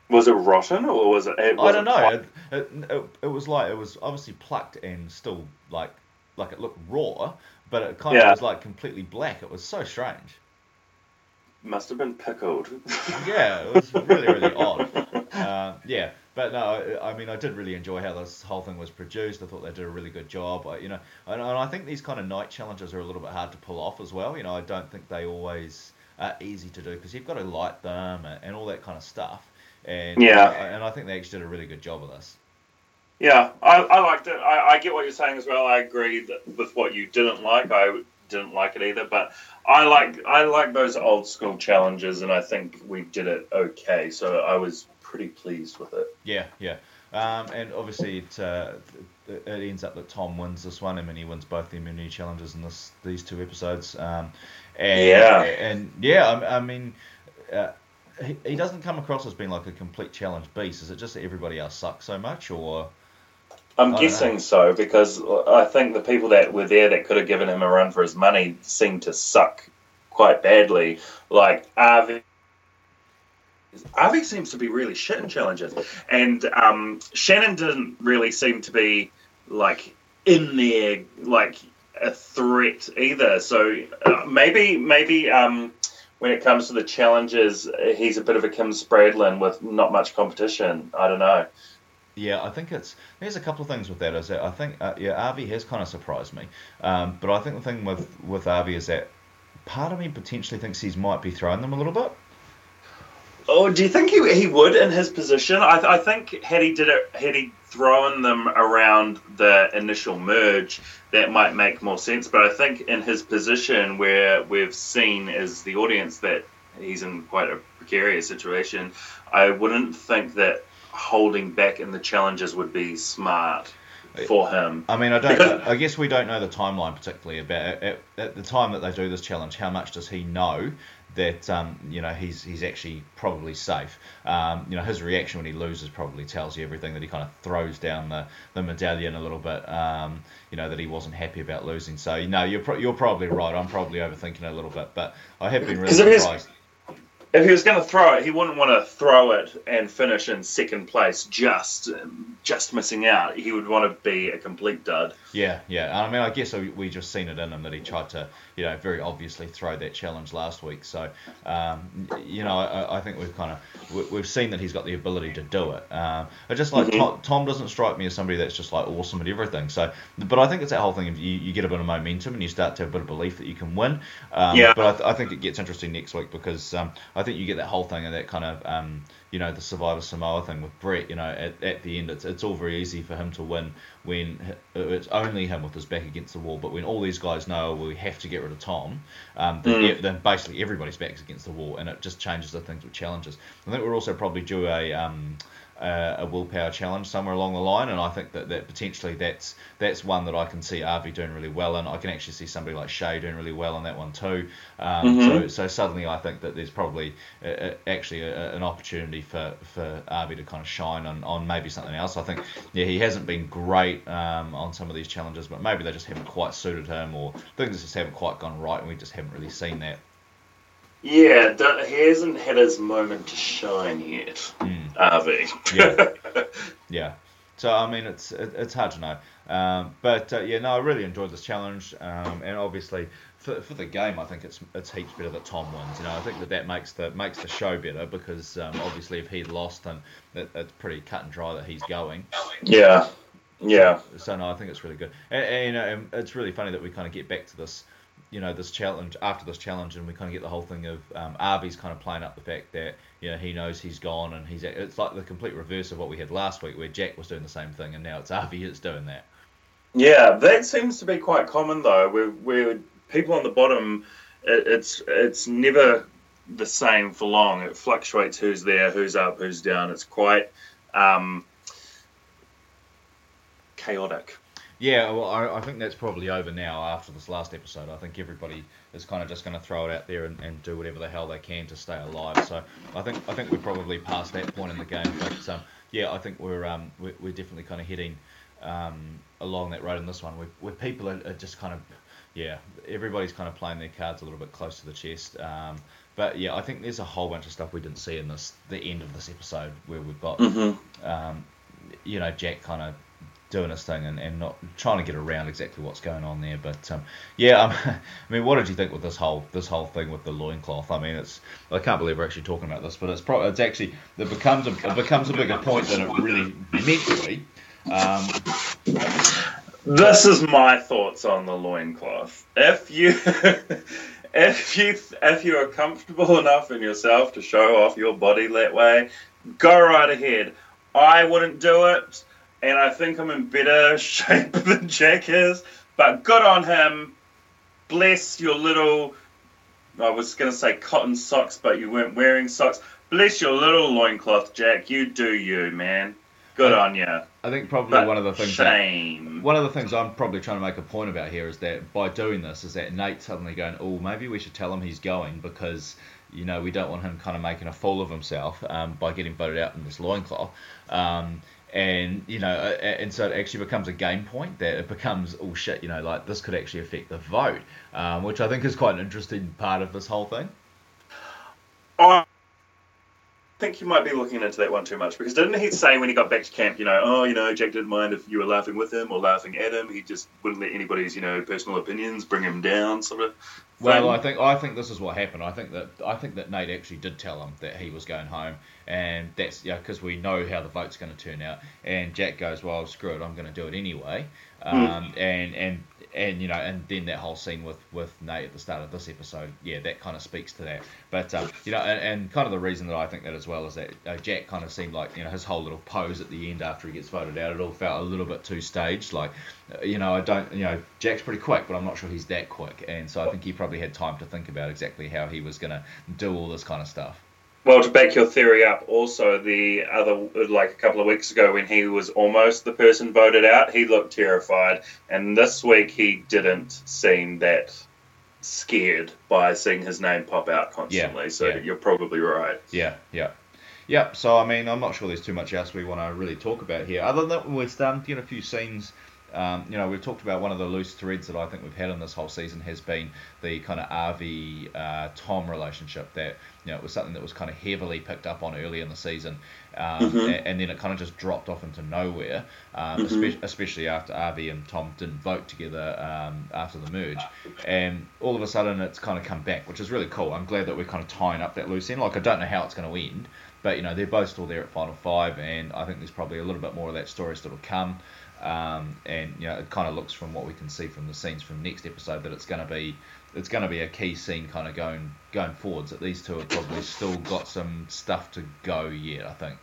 Was it rotten or was it? it I don't know. It, it, it, it was like it was obviously plucked and still like like it looked raw, but it kind of was like completely black. It was so strange. must have been pickled. Yeah, it was really really odd. Uh, yeah, but no, I, mean I did really enjoy how this whole thing was produced. I thought they did a really good job. I, you know, and, and I think these kind of night challenges are a little bit hard to pull off as well. You know, I don't think they always are easy to do because you've got to light them and, and all that kind of stuff. And Yeah. and I think they actually did a really good job of this. Yeah, I, I liked it. I, I get what you're saying as well. I agree that with what you didn't like. I didn't like it either, but I like I like those old school challenges, and I think we did it okay. So I was pretty pleased with it. Yeah, yeah. Um, and obviously, it, uh, it ends up that Tom wins this one. I mean, he wins both the immunity challenges in this these two episodes. Um, and, Yeah. And yeah, I, I mean, uh, he, he doesn't come across as being like a complete challenge beast. Is it just that everybody else sucks so much, or I'm guessing so because I think the people that were there that could have given him a run for his money seem to suck quite badly. Like Avi. Avi seems to be really shit in challenges, and um, Shannon didn't really seem to be like in there like a threat either. So uh, maybe maybe um, when it comes to the challenges, he's a bit of a Kim Spradlin with not much competition. I don't know. Yeah, I think it's there's a couple of things with that. Is that I think uh, yeah, Avi has kind of surprised me, um, but I think the thing with with Avi is that part of me potentially thinks he might be throwing them a little bit. Oh, do you think he, he would in his position? I, I think had he did it, had he thrown them around the initial merge, that might make more sense. But I think in his position, where we've seen as the audience that he's in quite a precarious situation, I wouldn't think that holding back in the challenges would be smart. for him. I mean, I don't. Because- I guess we don't know the timeline particularly about at, at the time that they do this challenge. How much does he know that um, you know he's he's actually probably safe? Um, you know, his reaction when he loses probably tells you everything. That he kind of throws down the, the medallion a little bit. Um, you know that he wasn't happy about losing. So you know, you're pro- you're probably right. I'm probably overthinking it a little bit, but I have been really surprised. If he was going to throw it, he wouldn't want to throw it and finish in second place, just just missing out. He would want to be a complete dud. Yeah, yeah. I mean, I guess we just seen it in him that he tried to, you know, very obviously throw that challenge last week. So, um, you know, I, I think we've kind of we- we've seen that he's got the ability to do it. Um, I just like Tom, Tom doesn't strike me as somebody that's just like awesome at everything. So, but I think it's that whole thing of you, you get a bit of momentum and you start to have a bit of belief that you can win. Um, Yeah. But I, th- I think it gets interesting next week because um, I think you get that whole thing of that kind of. Um, you know the Survivor Samoa thing with Brett. You know, at, at the end, it's it's all very easy for him to win when it's only him with his back against the wall. But when all these guys know well, we have to get rid of Tom, um, then, Mm. then basically everybody's backs against the wall, and it just changes the things with challenges. I think we're also probably due a um, uh, a willpower challenge somewhere along the line, and I think that, that potentially that's that's one that I can see Avi doing really well, and I can actually see somebody like Shay doing really well on that one too. Um, Mhm. So so suddenly I think that there's probably uh, uh, actually a, an opportunity for for Avi to kind of shine on, on maybe something else. I think yeah he hasn't been great um, on some of these challenges, but maybe they just haven't quite suited him, or things just haven't quite gone right, and we just haven't really seen that. Yeah, he hasn't had his moment to shine yet, Mm. Avi. Yeah. Yeah. So I mean, it's it, it's hard to know. Um, but uh, yeah, no, I really enjoyed this challenge, um, and obviously for, for the game, I think it's it's heaps better that Tom wins. You know, I think that that makes the makes the show better because um, obviously if he'd lost, then it, it's pretty cut and dry that he's going. yeah, yeah. So no, I think it's really good, and, and you know, and it's really funny that we kind of get back to this, you know, this challenge after this challenge, and we kind of get the whole thing of um, Avi's kind of playing up the fact that you know he knows he's gone, and he's it's like the complete reverse of what we had last week, where Jack was doing the same thing, and now it's Arby that's doing that. Yeah, that seems to be quite common though. Where where people on the bottom, it, it's it's never the same for long. It fluctuates who's there, who's up, who's down. It's quite um, chaotic. Yeah, well, I, I think that's probably over now after this last episode. I think everybody is kind of just going to throw it out there and, and do whatever the hell they can to stay alive. So I think I think we're probably past that point in the game. But um, yeah, I think we're um, we're, we're definitely kind of heading um, along that road in this one, where, where people are, are just kind of yeah, everybody's kind of playing their cards a little bit close to the chest. Um, but yeah, I think there's a whole bunch of stuff we didn't see in this the end of this episode where we've got Mm-hmm. um, you know, Jack kind of doing his thing and, and not trying to get around exactly what's going on there. But um, yeah, um, I mean, what did you think with this whole this whole thing with the loincloth? I mean, it's I can't believe we're actually talking about this, but it's pro- it's actually it becomes a it becomes a bigger point than it really meant to be. Um, This is my thoughts on the loincloth. If you if you if you are comfortable enough in yourself to show off your body that way, go right ahead. I wouldn't do it, and I think I'm in better shape than Jack is. But good on him. Bless your little. I was going to say cotton socks, but you weren't wearing socks. Bless your little loincloth, Jack. You do you, man. Good on you. I think probably But one of the things that, shame. one of the things I'm probably trying to make a point about here is that by doing this is that Nate suddenly going, oh, maybe we should tell him he's going because you know we don't want him kind of making a fool of himself um, by getting voted out in this loincloth. Um, and you know, and so it actually becomes a game point that it becomes oh shit, you know, like this could actually affect the vote, um, which I think is quite an interesting part of this whole thing. I think you might be looking into that one too much because didn't he say when he got back to camp, you know, oh, you know, Jack didn't mind if you were laughing with him or laughing at him. He just wouldn't let anybody's, you know, personal opinions bring him down, sort of. Well. I think I think this is what happened. I think that I think that Nate actually did tell him that he was going home, and that's yeah because we know how the vote's going to turn out. And Jack goes, "Well, screw it, I'm going to do it anyway." Um, and and and you know, and then that whole scene with with Nate at the start of this episode, yeah, that kind of speaks to that. But um, you know, and, and kind of the reason that I think that as well is that uh, Jack kind of seemed like you know his whole little pose at the end after he gets voted out, it all felt a little bit too staged. Like, uh, you know, I don't, you know, Jack's pretty quick, but I'm not sure he's that quick, and so I think he probably had time to think about exactly how he was going to do all this kind of stuff. Well, to back your theory up, also the other, like a couple of weeks ago when he was almost the person voted out, he looked terrified. And this week he didn't seem that scared by seeing his name pop out constantly. Yeah, so yeah. you're probably right. Yeah, yeah. Yeah, so I mean, I'm not sure there's too much else we want to really talk about here. Other than that, we're starting to get a few scenes. Um, you know, we've talked about one of the loose threads that I think we've had in this whole season has been the kind of Avi uh, Tom relationship. That you know, it was something that was kind of heavily picked up on early in the season, um, Mm-hmm. and, then it kind of just dropped off into nowhere. Um, espe- especially after Avi and Tom didn't vote together um, after the merge, and all of a sudden it's kind of come back, which is really cool. I'm glad that we're kind of tying up that loose end. Like I don't know how it's going to end. But you know they're both still there at Final Five, and I think there's probably a little bit more of that story still to come. Um, and you know it kind of looks from what we can see from the scenes from next episode that it's going to be it's going to be a key scene kind of going going forwards. That these two have probably still got some stuff to go yet. I think.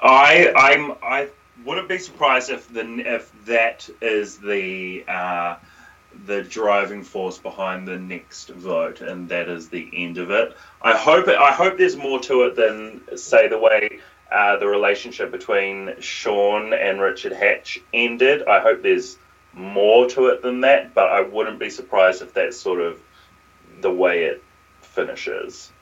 I I'm I wouldn't be surprised if the if that is the uh, the driving force behind the next vote, and that is the end of it. I hope it, I hope there's more to it than say the way uh, the relationship between Sean and Richard Hatch ended. I hope there's more to it than that, but I wouldn't be surprised if that's sort of the way it finishes.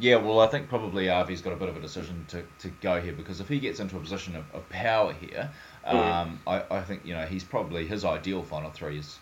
Yeah, well, I think probably Avi's got a bit of a decision to, to go here because if he gets into a position of, of power here, um, I, I think you know he's probably his ideal final three is.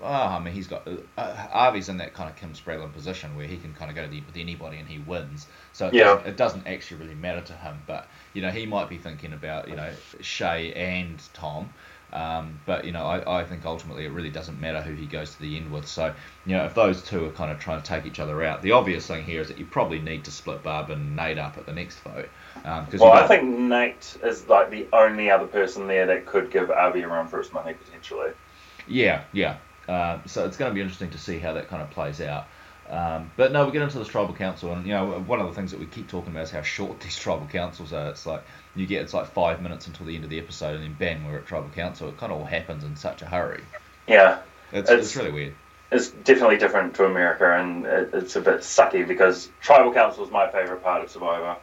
Oh, I mean, he's got uh, Avi's in that kind of Kim Spradlin position where he can kind of go to the, with anybody and he wins. So it, Yeah. doesn't, it doesn't actually really matter to him. But you know, he might be thinking about you know Shay and Tom. Um, but you know, I, I think ultimately it really doesn't matter who he goes to the end with. So you know, if those two are kind of trying to take each other out, the obvious thing here is that you probably need to split Barb and Nate up at the next vote. Um, Well, I think Nate is like the only other person there that could give Avi a run for his money potentially. Yeah, yeah. Uh, so it's going to be interesting to see how that kind of plays out. Um, but no, we get into this tribal council, and you know, one of the things that we keep talking about is how short these tribal councils are. It's like you get it's like five minutes until the end of the episode, and then bang, we're at tribal council. It kind of all happens in such a hurry. Yeah, It's, It's- it's really weird. it's definitely different to America, and it, it's a bit sucky because tribal council is my favorite part of Survivor.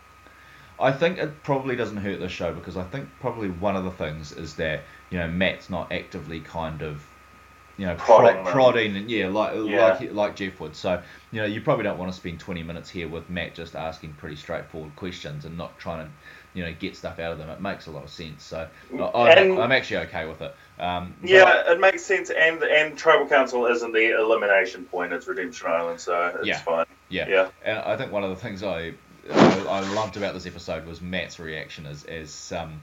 I think it probably doesn't hurt this show because I think probably one of the things is that you know Matt's not actively kind of you know Prodding prod, prodding and yeah like Yeah. like like Jeff would. So you know you probably don't want to spend 20 minutes here with Matt just asking pretty straightforward questions and not trying to you know get stuff out of them. It makes a lot of sense. So I'm, I'm actually okay with it. Um, but Yeah, it makes sense, and and tribal council isn't the elimination point; it's Redemption Island, so it's Yeah. fine. Yeah. Yeah. And I think one of the things I I, I loved about this episode was Matt's reaction as as um,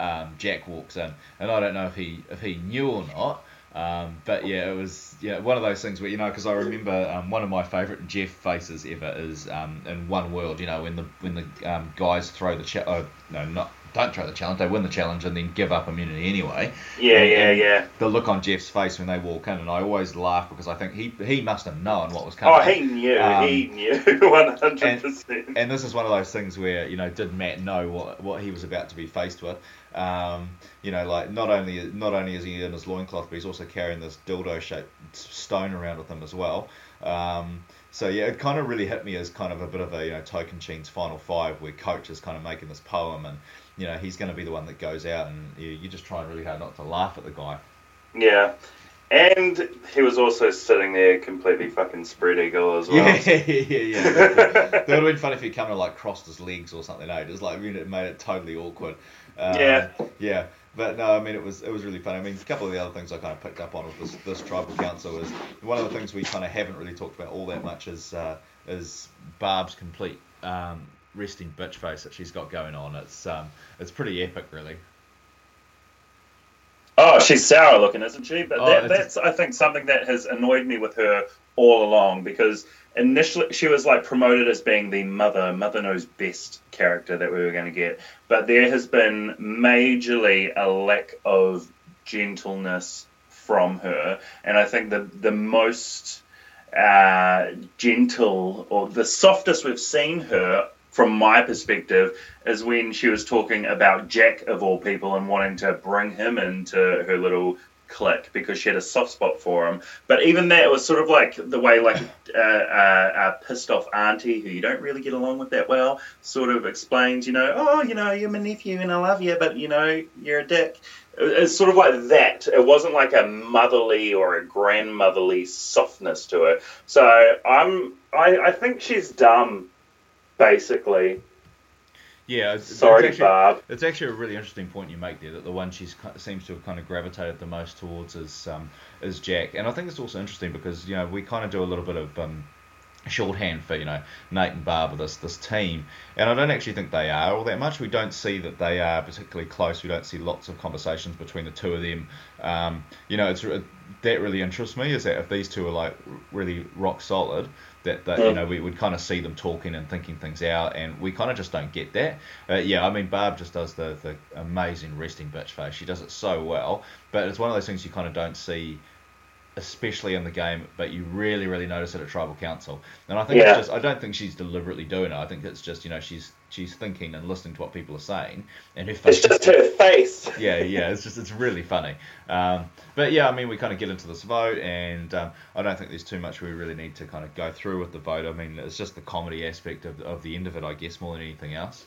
um, Jack walks in, and I don't know if he if he knew or not. Um, but yeah, it was yeah one of those things where you know because I remember um, one of my favourite Jeff faces ever is um, in One World. You know when the when the um, guys throw the cha- oh, no not don't throw the challenge they win the challenge and then give up immunity anyway. Yeah, And- yeah, and yeah. The look on Jeff's face when they walk in, and I always laugh because I think he he must have known what was coming. Oh, he knew. Um, he knew one hundred percent. And this is one of those things where you know, did Matt know what what he was about to be faced with? Um, you know, like not only not only is he in his loincloth, but he's also carrying this dildo shaped stone around with him as well. Um, so yeah, it kind of really hit me as kind of a bit of a you know Tocantins final five, where Coach is kind of making this poem, and you know he's going to be the one that goes out, and you, you're just trying really hard not to laugh at the guy. Yeah. And he was also sitting there completely fucking spread eagle as well. Yeah, yeah, yeah, yeah. that would have been fun if he'd come and like crossed his legs or something. Eh? Just like I mean, it made it totally awkward. Yeah. yeah. But no, I mean it was it was really fun. I mean, a couple of the other things I kind of picked up on with this, this tribal council is one of the things we kind of haven't really talked about all that much is uh, is Barb's complete um, resting bitch face that she's got going on. It's um it's pretty epic, really. Oh, she's sour looking, isn't she? But Oh, that, that's, I think, something that has annoyed me with her all along because initially she was like promoted as being the mother, mother knows best character that we were going to get. But there has been majorly a lack of gentleness from her. And I think the, the most uh, gentle or the softest we've seen her from my perspective is when she was talking about Jack of all people and wanting to bring him into her little click because she had a soft spot for him. But even that, it was sort of like the way like a, a, a pissed off auntie who you don't really get along with that well sort of explains, you know, oh, you know, you're my nephew and I love you, but you know, you're a dick. It's sort of like that. It wasn't like a motherly or a grandmotherly softness to it. So I'm, I, I think she's dumb, basically. Yeah, it's, Sorry, actually, Barb. It's actually a really interesting point you make there. That the one she seems to have kind of gravitated the most towards is um, is Jack, and I think it's also interesting because you know we kind of do a little bit of um, shorthand for you know Nate and Barb with this this team, and I don't actually think they are all that much. We don't see that they are particularly close. We don't see lots of conversations between the two of them. Um, you know, it's that really interests me is that if these two are like really rock solid, that, that you know we would kind of see them talking and thinking things out, and we kind of just don't get that. Uh, yeah, I mean Barb just does the the amazing resting bitch face. She does it so well, but it's one of those things you kind of don't see especially in the game, but you really, really notice it at tribal council. And I think Yeah. it's just I don't think she's deliberately doing it. I think it's just you know she's she's thinking and listening to what people are saying, and her face. It's just her face. yeah, yeah, it's just it's really funny. Um, but yeah, I mean, we kind of get into this vote, and um, I don't think there's too much we really need to kind of go through with the vote. I mean, it's just the comedy aspect of, of the end of it, I guess, more than anything else.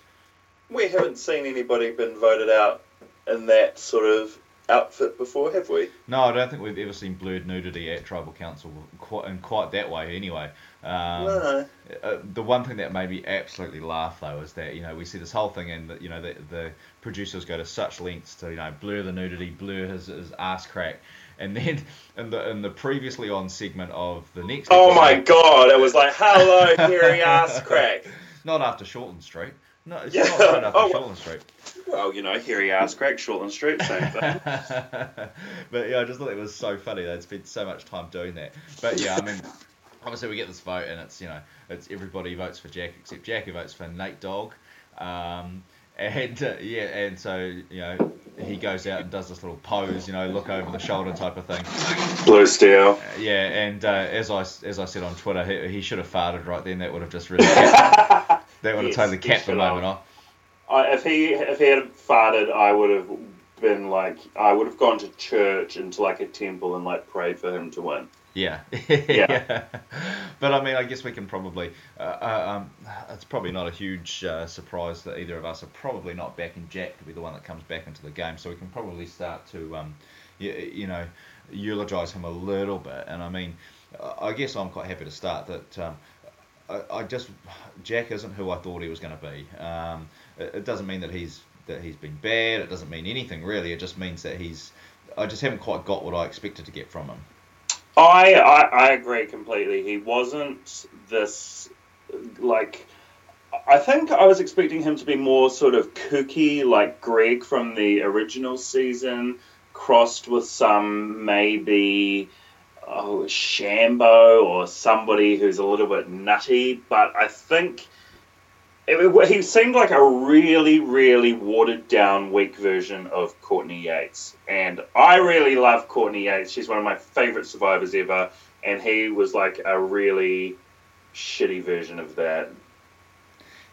We haven't seen anybody been voted out in that sort of outfit before, have we? No, I don't think we've ever seen blurred nudity at tribal council quite in quite that way. Anyway, um, no. uh, the one thing that made me absolutely laugh though is that you know we see this whole thing and you know the, the producers go to such lengths to you know blur the nudity, blur his, his ass crack, and then in the in the previously on segment of the next. Oh my god! It was like, "Hello, hairy ass crack." Not after Shortland Street. No, it's Yeah. not after Oh, Shortland Street. Well, you know, hairy ass crack, Shortland Street, same thing. but yeah, I just thought it was so funny. They'd spent so much time doing that. But yeah, I mean, obviously we get this vote, and it's you know, it's everybody votes for Jack except Jack who votes for Nate Dogg. Um, and uh, yeah, and so you know, he goes out and does this little pose, you know, look over the shoulder type of thing. Blue steel. Uh, yeah, and uh, as I as I said on Twitter, he, he should have farted right then. That would have just really that would have Yes, totally capped the moment off. I, if he if he had farted, I would have been like, I would have gone to church into like a temple and like prayed for him to win. Yeah. Yeah. but I mean, I guess we can probably. Uh, uh, um, it's probably not a huge uh, surprise that either of us are probably not backing Jack to be the one that comes back into the game. So we can probably start to, um, you, you know, eulogise him a little bit. And I mean, I guess I'm quite happy to start that. Um, I, I just Jack isn't who I thought he was going to be. Um, it, it doesn't mean that he's that he's been bad. It doesn't mean anything really. It just means that he's. I just haven't quite got what I expected to get from him. I, I I agree completely. He wasn't this like. I think I was expecting him to be more sort of kooky, like Greg from the original season, crossed with some maybe oh, Shambo or somebody who's a little bit nutty. But I think it, he seemed like a really, really watered down, weak version of Courtney Yates. And I really love Courtney Yates. She's one of my favorite survivors ever. And he was like a really shitty version of that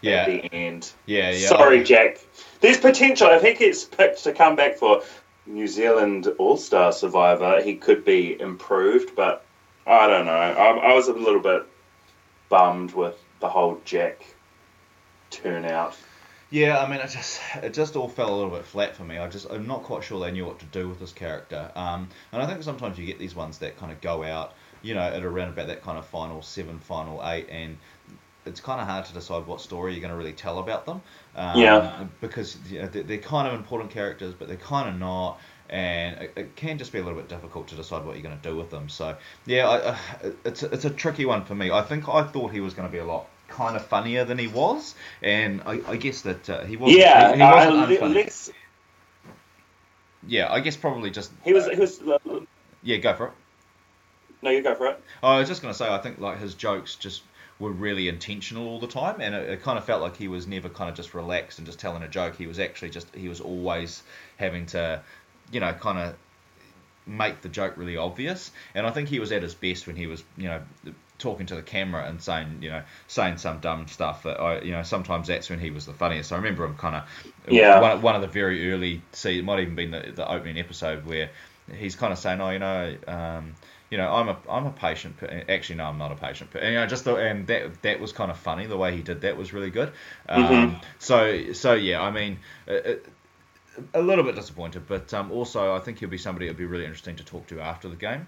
Yeah. at the end. Yeah, yeah. Sorry, Jack. There's potential. If he gets picked to come back for New Zealand All Star Survivor, he could be improved. But I don't know. I, I was a little bit bummed with the whole Jack turnout. Yeah, I mean, it just it just all fell a little bit flat for me. I just I'm not quite sure they knew what to do with this character. Um, and I think sometimes you get these ones that kind of go out, you know, at around about that kind of final seven, final eight, and it's kind of hard to decide what story you're going to really tell about them. Um, Yeah. Because you know, they're, kind of important characters, but they're kind of not. And it, it can just be a little bit difficult to decide what you're going to do with them. So yeah, I, I, it's a, it's a tricky one for me. I think I thought he was going to be a lot kind of funnier than he was, and I, I guess that uh, he wasn't. yeah, he, he uh, wasn't less- Yeah, I guess probably just. he was. uh, He was. yeah, go for it. No, you go for it. I was just going to say, I think like his jokes just were really intentional all the time, and it, it kind of felt like he was never kind of just relaxed and just telling a joke. He was actually just he was always having to, you know, kind of make the joke really obvious. And I think he was at his best when he was, you know, talking to the camera and saying, you know, saying some dumb stuff that I, you know, sometimes that's when he was the funniest. I remember him kind of, Yeah. one, one of the very early, see, it might even been the, the opening episode where he's kind of saying, oh, you know. Um, you know, I'm a I'm a patient. Actually, no, I'm not a patient. But you know, just the, and that that was kind of funny. The way he did that was really good. Um, mm-hmm. So so yeah, I mean, it, a little bit disappointed, but um, also I think he'll be somebody it'll be really interesting to talk to after the game.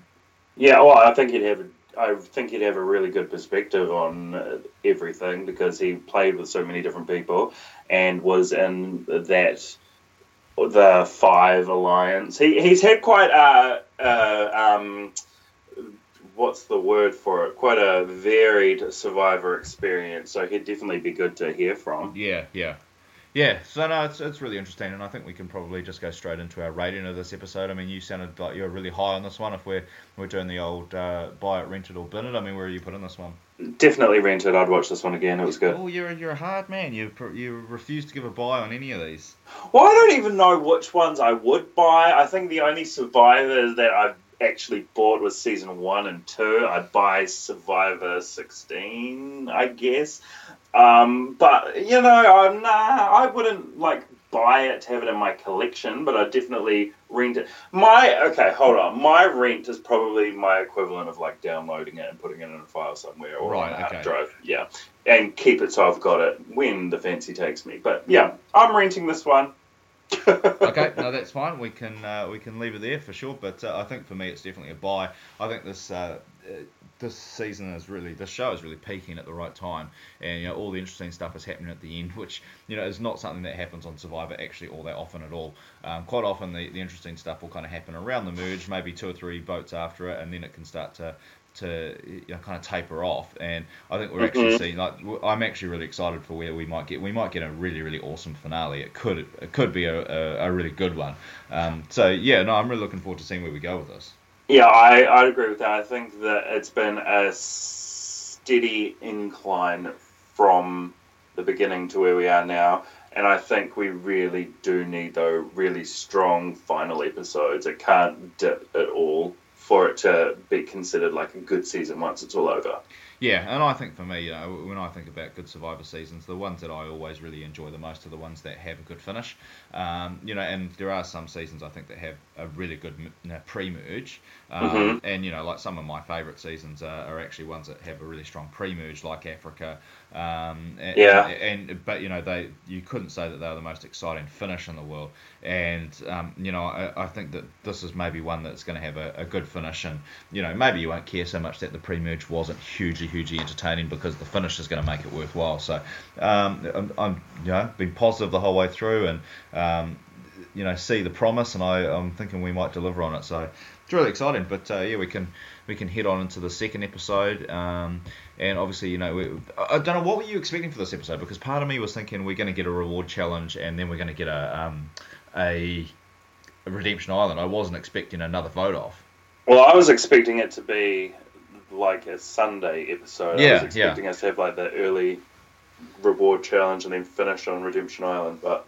Yeah, well, I think he'd have. I think he'd have a really good perspective on uh, everything because he played with so many different people and was in that the Five Alliance. He he's had quite a, a um, what's the word for it? Quite a varied survivor experience. So he'd definitely be good to hear from. Yeah, yeah. Yeah, so no, it's, it's really interesting, and I think we can probably just go straight into our rating of this episode. I mean, you sounded like you're really high on this one. If we're we're doing the old uh, buy it, rent it, or bin it, I mean, where are you putting this one? Definitely rented. I'd watch this one again. It was good. Oh, you're you're a hard man. You you refuse to give a buy on any of these. Well, I don't even know which ones I would buy. I think the only Survivor that I've actually bought was season one and two. I'd buy Survivor 16, I guess. Um, but you know, I'm, nah, I wouldn't like buy it to have it in my collection, but I definitely rent it. My okay, hold on. My rent is probably my equivalent of like downloading it and putting it in a file somewhere or right, on a hard okay. drive. Yeah, and keep it so I've got it when the fancy takes me. But yeah, I'm renting this one. Okay, no, that's fine. We can uh, we can leave it there for sure. But uh, I think for me, it's definitely a buy. I think this uh, this season is really this show is really peaking at the right time, and you know all the interesting stuff is happening at the end, which you know is not something that happens on Survivor actually all that often at all. Um, quite often the, the interesting stuff will kind of happen around the merge, maybe two or three votes after it, and then it can start to to you know, kind of taper off. And I think we're mm-hmm. actually seeing like I'm actually really excited for where we might get. We might get a really really awesome finale. It could it could be a, a, a really good one. Um, so yeah, no, I'm really looking forward to seeing where we go with this. Yeah, I I agree with that. I think that it's been a steady incline from the beginning to where we are now. And I think we really do need though really strong final episodes. It can't dip at all for it to be considered like a good season once it's all over. Yeah, and I think for me, you know, when I think about good Survivor seasons, the ones that I always really enjoy the most are the ones that have a good finish. Um, you know, and there are some seasons I think that have a really good you know, pre-merge, um, mm-hmm. and you know, like some of my favourite seasons are, are, actually ones that have a really strong pre-merge, like Africa. Um, and, yeah. And but you know, they you couldn't say that they were the most exciting finish in the world, and um, you know, I, I, think that this is maybe one that's going to have a, a good finish, and you know, maybe you won't care so much that the pre-merge wasn't hugely hugely entertaining because the finish is going to make it worthwhile. So um, I'm, I'm you know been positive the whole way through, and um, you know see the promise, and I, I'm thinking we might deliver on it. So it's really exciting. But uh, yeah, we can we can head on into the second episode. Um, and obviously, you know, we, I don't know what were you expecting for this episode because part of me was thinking we're going to get a reward challenge and then we're going to get a um, a, a Redemption Island. I wasn't expecting another vote off. Well, I was expecting it to be like a Sunday episode. Yeah, I was expecting yeah. us to have like the early reward challenge and then finish on Redemption Island, but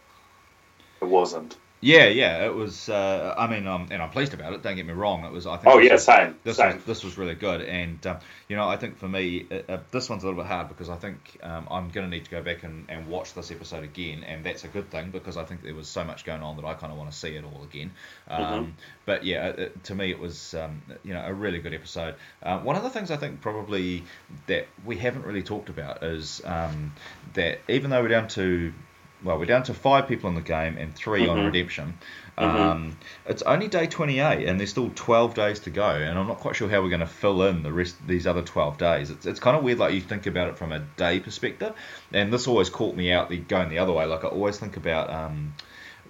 it wasn't. Yeah, yeah, it was. Uh, I mean, um, and I'm pleased about it. Don't get me wrong. It was. I think. Oh yeah, same. This same. Was, this was really good, and um, you know, I think for me, uh, uh, this one's a little bit hard because I think um, I'm going to need to go back and, and watch this episode again, and that's a good thing because I think there was so much going on that I kind of want to see it all again. Um, mm-hmm. But yeah, it, to me, it was um, you know a really good episode. Uh, one of the things I think probably that we haven't really talked about is um, that even though we're down to well, we're down to five people in the game and 3 mm-hmm. on redemption. Mm-hmm. Um, it's only day 28, and there's still 12 days to go, and I'm not quite sure how we're going to fill in the rest these other 12 days. It's, it's kind of weird, like you think about it from a day perspective, and this always caught me out the, going the other way. Like I always think about um,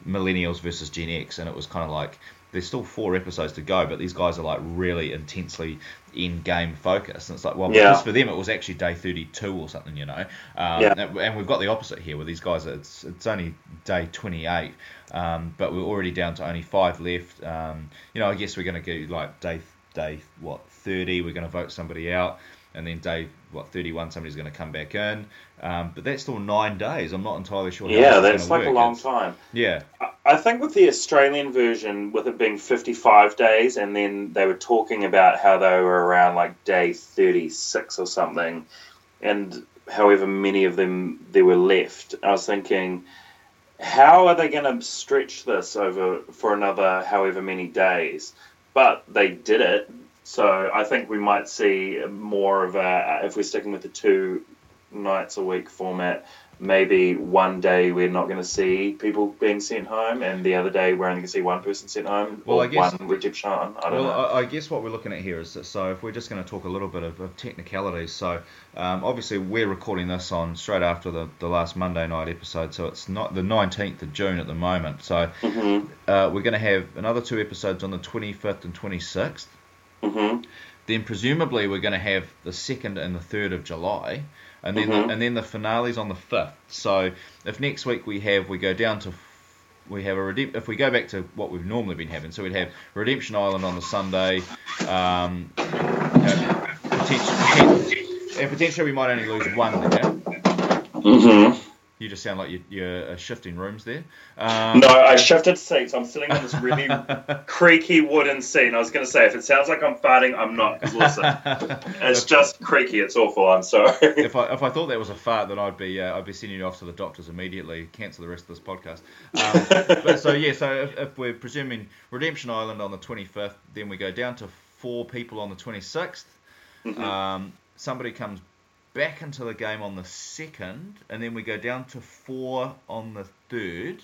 millennials versus Gen X, and it was kind of like there's still four episodes to go, but these guys are like really intensely in game focused. And it's like, well, yeah. because for them it was actually day 32 or something, you know. Um, yeah. And we've got the opposite here, where these guys it's it's only day 28, um, but we're already down to only five left. Um, you know, I guess we're going to get like day day what 30, we're going to vote somebody out and then day what 31 somebody's going to come back in um, but that's still nine days i'm not entirely sure yeah that's like work. a long it's, time yeah i think with the australian version with it being 55 days and then they were talking about how they were around like day 36 or something and however many of them there were left i was thinking how are they going to stretch this over for another however many days? But they did it, so I think we might see more of a if we're sticking with the two nights a week format maybe one day we're not going to see people being sent home, and the other day we're only going to see one person sent home, well, I guess, one redemption I don't well, know. I, I, guess what we're looking at here is that, so if we're just going to talk a little bit of, of technicalities, so um, obviously we're recording this on straight after the, the last Monday night episode, so it's not the 19th of June at the moment. So mm-hmm. uh, we're going to have another two episodes on the 25th and 26th. Mm-hmm. Then presumably we're going to have the second and the third of July and then mm-hmm. the, and then the finale's on the fifth. So if next week we have we go down to we have a redemp- if we go back to what we've normally been having, so we'd have Redemption Island on the Sunday, um, potentially, and potentially we might only lose one there. Mm-hmm. You just sound like you're, you're uh, shifting rooms there. Um, no, I shifted seats. I'm sitting on this really creaky wooden seat. And I was going to say, if it sounds like I'm farting, I'm not. Because listen, it's just creaky. It's awful. I'm sorry. if I if I thought that was a fart, then I'd be uh, I'd be sending you off to the doctors immediately. Cancel the rest of this podcast. Um, but so yeah, so if, if, we're presuming Redemption Island on the 25th, then we go down to four people on the 26th. Mm-hmm. Um, somebody comes back into the game on the second, and then we go down to four on the 3rd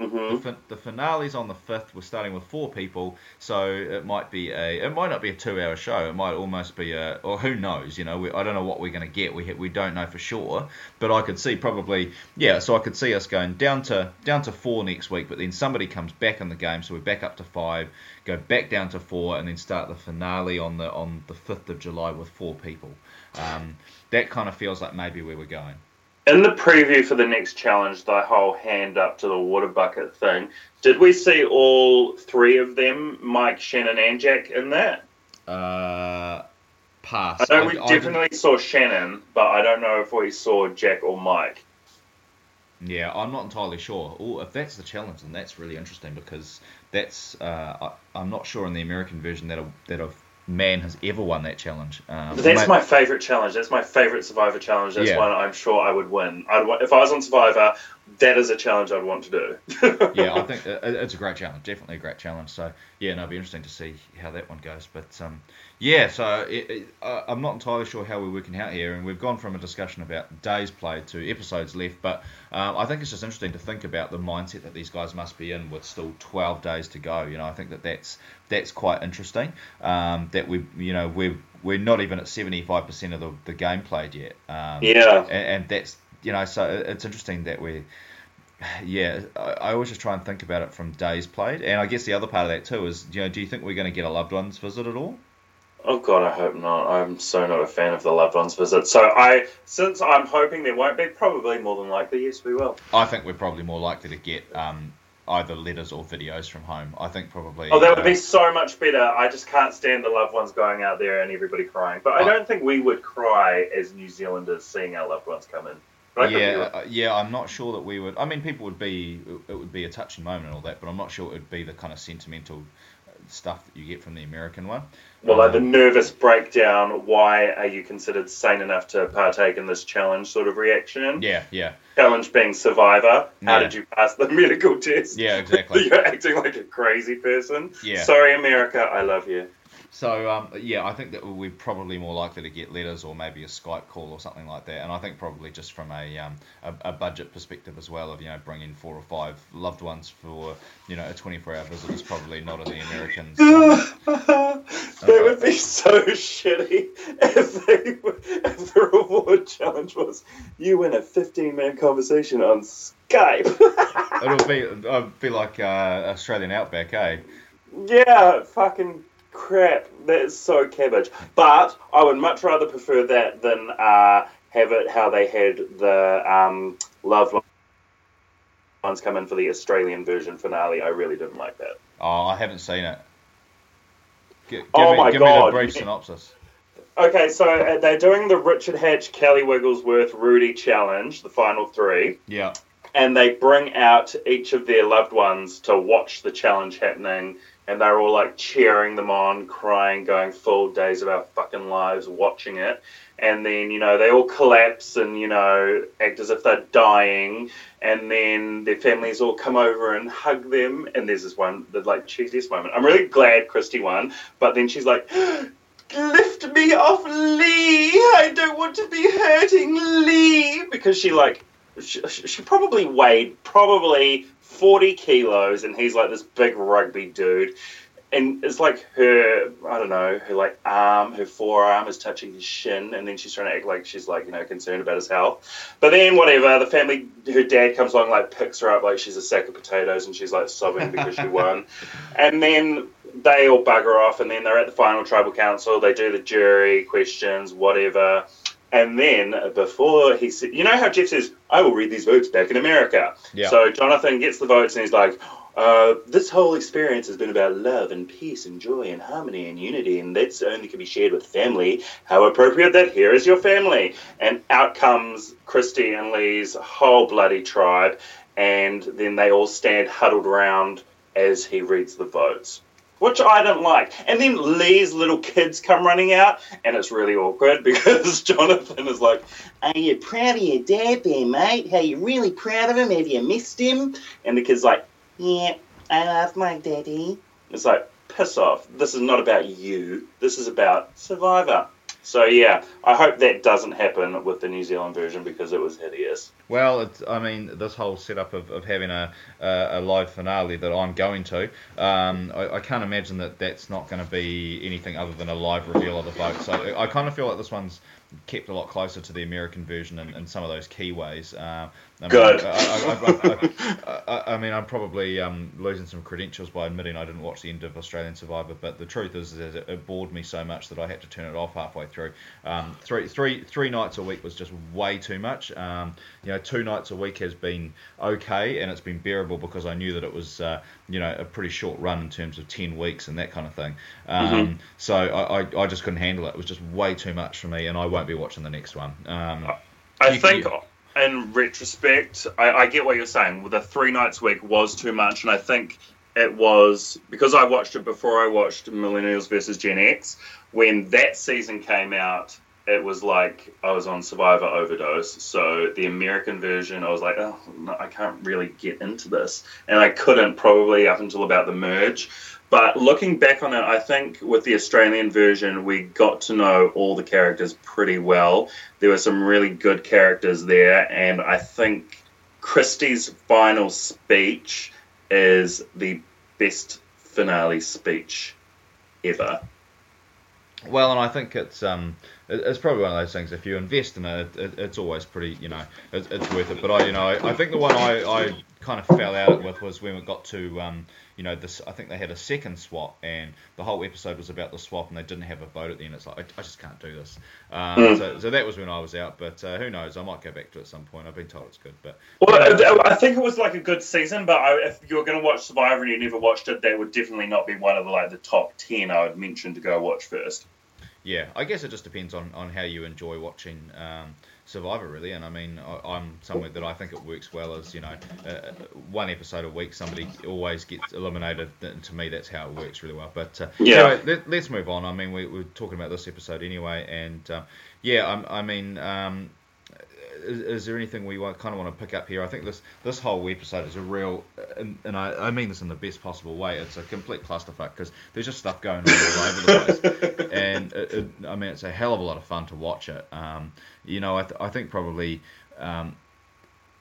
mm-hmm. The, the, finale's on the fifth. We're starting with four people, so it might be a. It might not be a two-hour show. It might almost be a. Or who knows? You know, we, I don't know what we're going to get. We we don't know for sure. But I could see probably yeah. So I could see us going down to down to four next week. But then somebody comes back in the game, so we're back up to five. Go back down to four, and then start the finale on the on the fifth of July with four people. Um, that kind of feels like maybe where we're going. In the preview for the next challenge, the whole hand up to the water bucket thing, did we see all three of them, Mike, Shannon, and Jack, in that? Uh, pass. I know we I, definitely I saw Shannon, but I don't know if we saw Jack or Mike. Yeah, I'm not entirely sure. Oh, if that's the challenge, then that's really interesting because that's uh, I, am not sure in the American version that a, that a man has ever won that challenge. Um, That's my favourite challenge. That's my favourite Survivor challenge. That's yeah. one I'm sure I would win. I'd if I was on Survivor, that is a challenge I'd want to do. yeah, I think it's a great challenge. Definitely a great challenge. So yeah, no, it'll be interesting to see how that one goes. But um, yeah, so it, it, uh, I'm not entirely sure how we're working out here, and we've gone from a discussion about days played to episodes left. But um, I think it's just interesting to think about the mindset that these guys must be in with still 12 days to go. You know, I think that that's that's quite interesting. Um, that we, you know, we're we're not even at 75% of the, the game played yet. Um, yeah, and, and that's you know, so it's interesting that we're yeah, I always just try and think about it from days played, and I guess the other part of that too is, you know, do you think we're going to get a loved ones visit at all? Oh god, I hope not. I'm so not a fan of the loved ones visit. So I, since I'm hoping there won't be, probably more than likely, yes, we will. I think we're probably more likely to get um, either letters or videos from home. I think probably. Oh, that would uh, be so much better. I just can't stand the loved ones going out there and everybody crying. But I don't think we would cry as New Zealanders seeing our loved ones come in. Yeah, uh, yeah, I'm not sure that we would. I mean, people would be. It would be a touching moment and all that, but I'm not sure it would be the kind of sentimental stuff that you get from the American one. Well, like the um, nervous breakdown, why are you considered sane enough to partake in this challenge sort of reaction? Yeah, yeah. Challenge being survivor. How yeah. did you pass the medical test? Yeah, exactly. You're acting like a crazy person. Yeah. Sorry, America, I love you. So um, yeah, I think that we're probably more likely to get letters or maybe a Skype call or something like that. And I think probably just from a, um, a, a budget perspective as well of you know bringing four or five loved ones for you know a 24-hour visit is probably not in the Americans. That would be so shitty if they if the reward challenge was you win a 15-minute conversation on Skype. It'll be it'll be like uh, Australian Outback, eh? Yeah, fucking crap, that's so cabbage. But I would much rather prefer that than uh, have it how they had the um, loved ones come in for the Australian version finale. I really didn't like that. Oh, I haven't seen it. G- give oh me, my give god! me the brief synopsis. Okay, so uh, they're doing the Richard Hatch, Kelly Wigglesworth, Rudy challenge, the final three. Yeah. and they bring out each of their loved ones to watch the challenge happening and they're all like cheering them on crying going full days of our fucking lives watching it. And then you know they all collapse and you know act as if they're dying. And then their families all come over and hug them. And there's this one the like cheesiest moment. I'm really glad Kristie won but then she's like lift me off lee. I don't want to be hurting lee. Because she like she, she probably weighed probably 40 kilos and he's like this big rugby dude. And it's like her I don't know her like arm her forearm is touching his shin and then she's trying to act like she's like you know concerned about his health. But then whatever the family her dad comes along like picks her up like she's a sack of potatoes and she's like sobbing because she won. And then they all bugger off and then they're at the final tribal council. They do the jury questions whatever and then before he said, you know how Jeff says, I will read these votes back in America. Yeah. So Jonathan gets the votes and he's like, uh, this whole experience has been about love and peace and joy and harmony and unity, and that's only can be shared with family. How appropriate that here is your family. And out comes Kristie and Lee's whole bloody tribe, and then they all stand huddled around as he reads the votes. Which I don't like. And then Lee's little kids come running out, and it's really awkward because Jonathan is like, Are you proud of your dad there, mate? Are you really proud of him? Have you missed him? And the kid's like, yeah, I love my daddy. It's like, piss off. This is not about you. This is about Survivor. So yeah, I hope that doesn't happen with the New Zealand version because it was hideous. Well, it's, I mean, this whole setup of, of having a, a, a live finale that I'm going to, um, I, I can't imagine that that's not going to be anything other than a live reveal of the vote. So I, I kind of feel like this one's kept a lot closer to the American version in, in some of those key ways. Uh, I mean, Good. I, I, I, I, mean, I'm probably um, losing some credentials by admitting I didn't watch the end of Australian Survivor, but the truth is, is it, bored me so much that I had to turn it off halfway through. Um, three, three, three nights a week was just way too much. Um, you know, two nights a week has been okay, and it's been bearable because I knew that it was, uh, you know, a pretty short run in terms of ten weeks and that kind of thing. Um, Mm-hmm. So I, I, I just couldn't handle it. It was just way too much for me, and I won't be watching the next one. Um, I You- think, you- in retrospect, I, I get what you're saying. The three nights a week was too much, and I think it was because I watched it before I watched Millennials versus Gen X. When that season came out, it was like I was on Survivor overdose. So the American version, I was like, oh, no, I can't really get into this, and I couldn't probably up until about the merge. But looking back on it, I think with the Australian version, we got to know all the characters pretty well. There were some really good characters there, and I think Kristie's final speech is the best finale speech ever. Well, and I think it's um, it's probably one of those things. If you invest in it, it it's always pretty, you know, it's, it's worth it. But I, you know, I, I think the one I, I kind of fell out with was when we got to, um, you know, this. I think they had a second swap, and the whole episode was about the swap, and they didn't have a vote at the end. It's like I, I just can't do this. Um, Mm. so, so that was when I was out. But uh, who knows? I might go back to it at some point. I've been told it's good, but Well, I I think it was like a good season, but I, if you're going to watch Survivor and you never watched it, that would definitely not be one of the like the top ten I would mention to go watch first. Yeah, I guess it just depends on, on how you enjoy watching um, Survivor, really. And I mean, I, I'm somewhere that I think it works well as you know, uh, one episode a week, somebody always gets eliminated. And to me, that's how it works really well. But uh, Yeah. let, us move on. I mean, we, we're talking about this episode anyway, and um, yeah, I, I mean. Um, is, is there anything we want, kind of want to pick up here? I think this this whole episode is a real, and, and I, I mean this in the best possible way. It's a complete clusterfuck because there's just stuff going on all over the place, and it, it, I mean it's a hell of a lot of fun to watch it. Um, you know, I, th- I think probably. Um,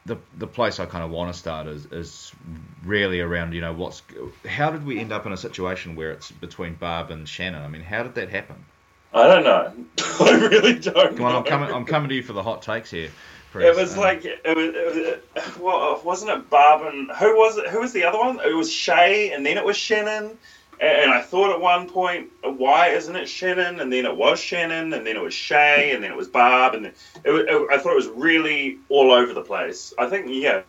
the, the place I kind of want to start is, is really around you know what's how did we end up in a situation where it's between Barb and Shannon? I mean, how did that happen? I don't know. I really don't. Come on, I'm coming. I'm coming to you for the hot takes here. It was Um, like it was, it was well, wasn't it Barb and who was it? Who was the other one? It was Shay, and then it was Shannon. And I thought at one point, why isn't it Shannon? And then it was Shannon, and then it was Shay, and then it was Barb, and it, it, I thought it was really all over the place. I think, yeah,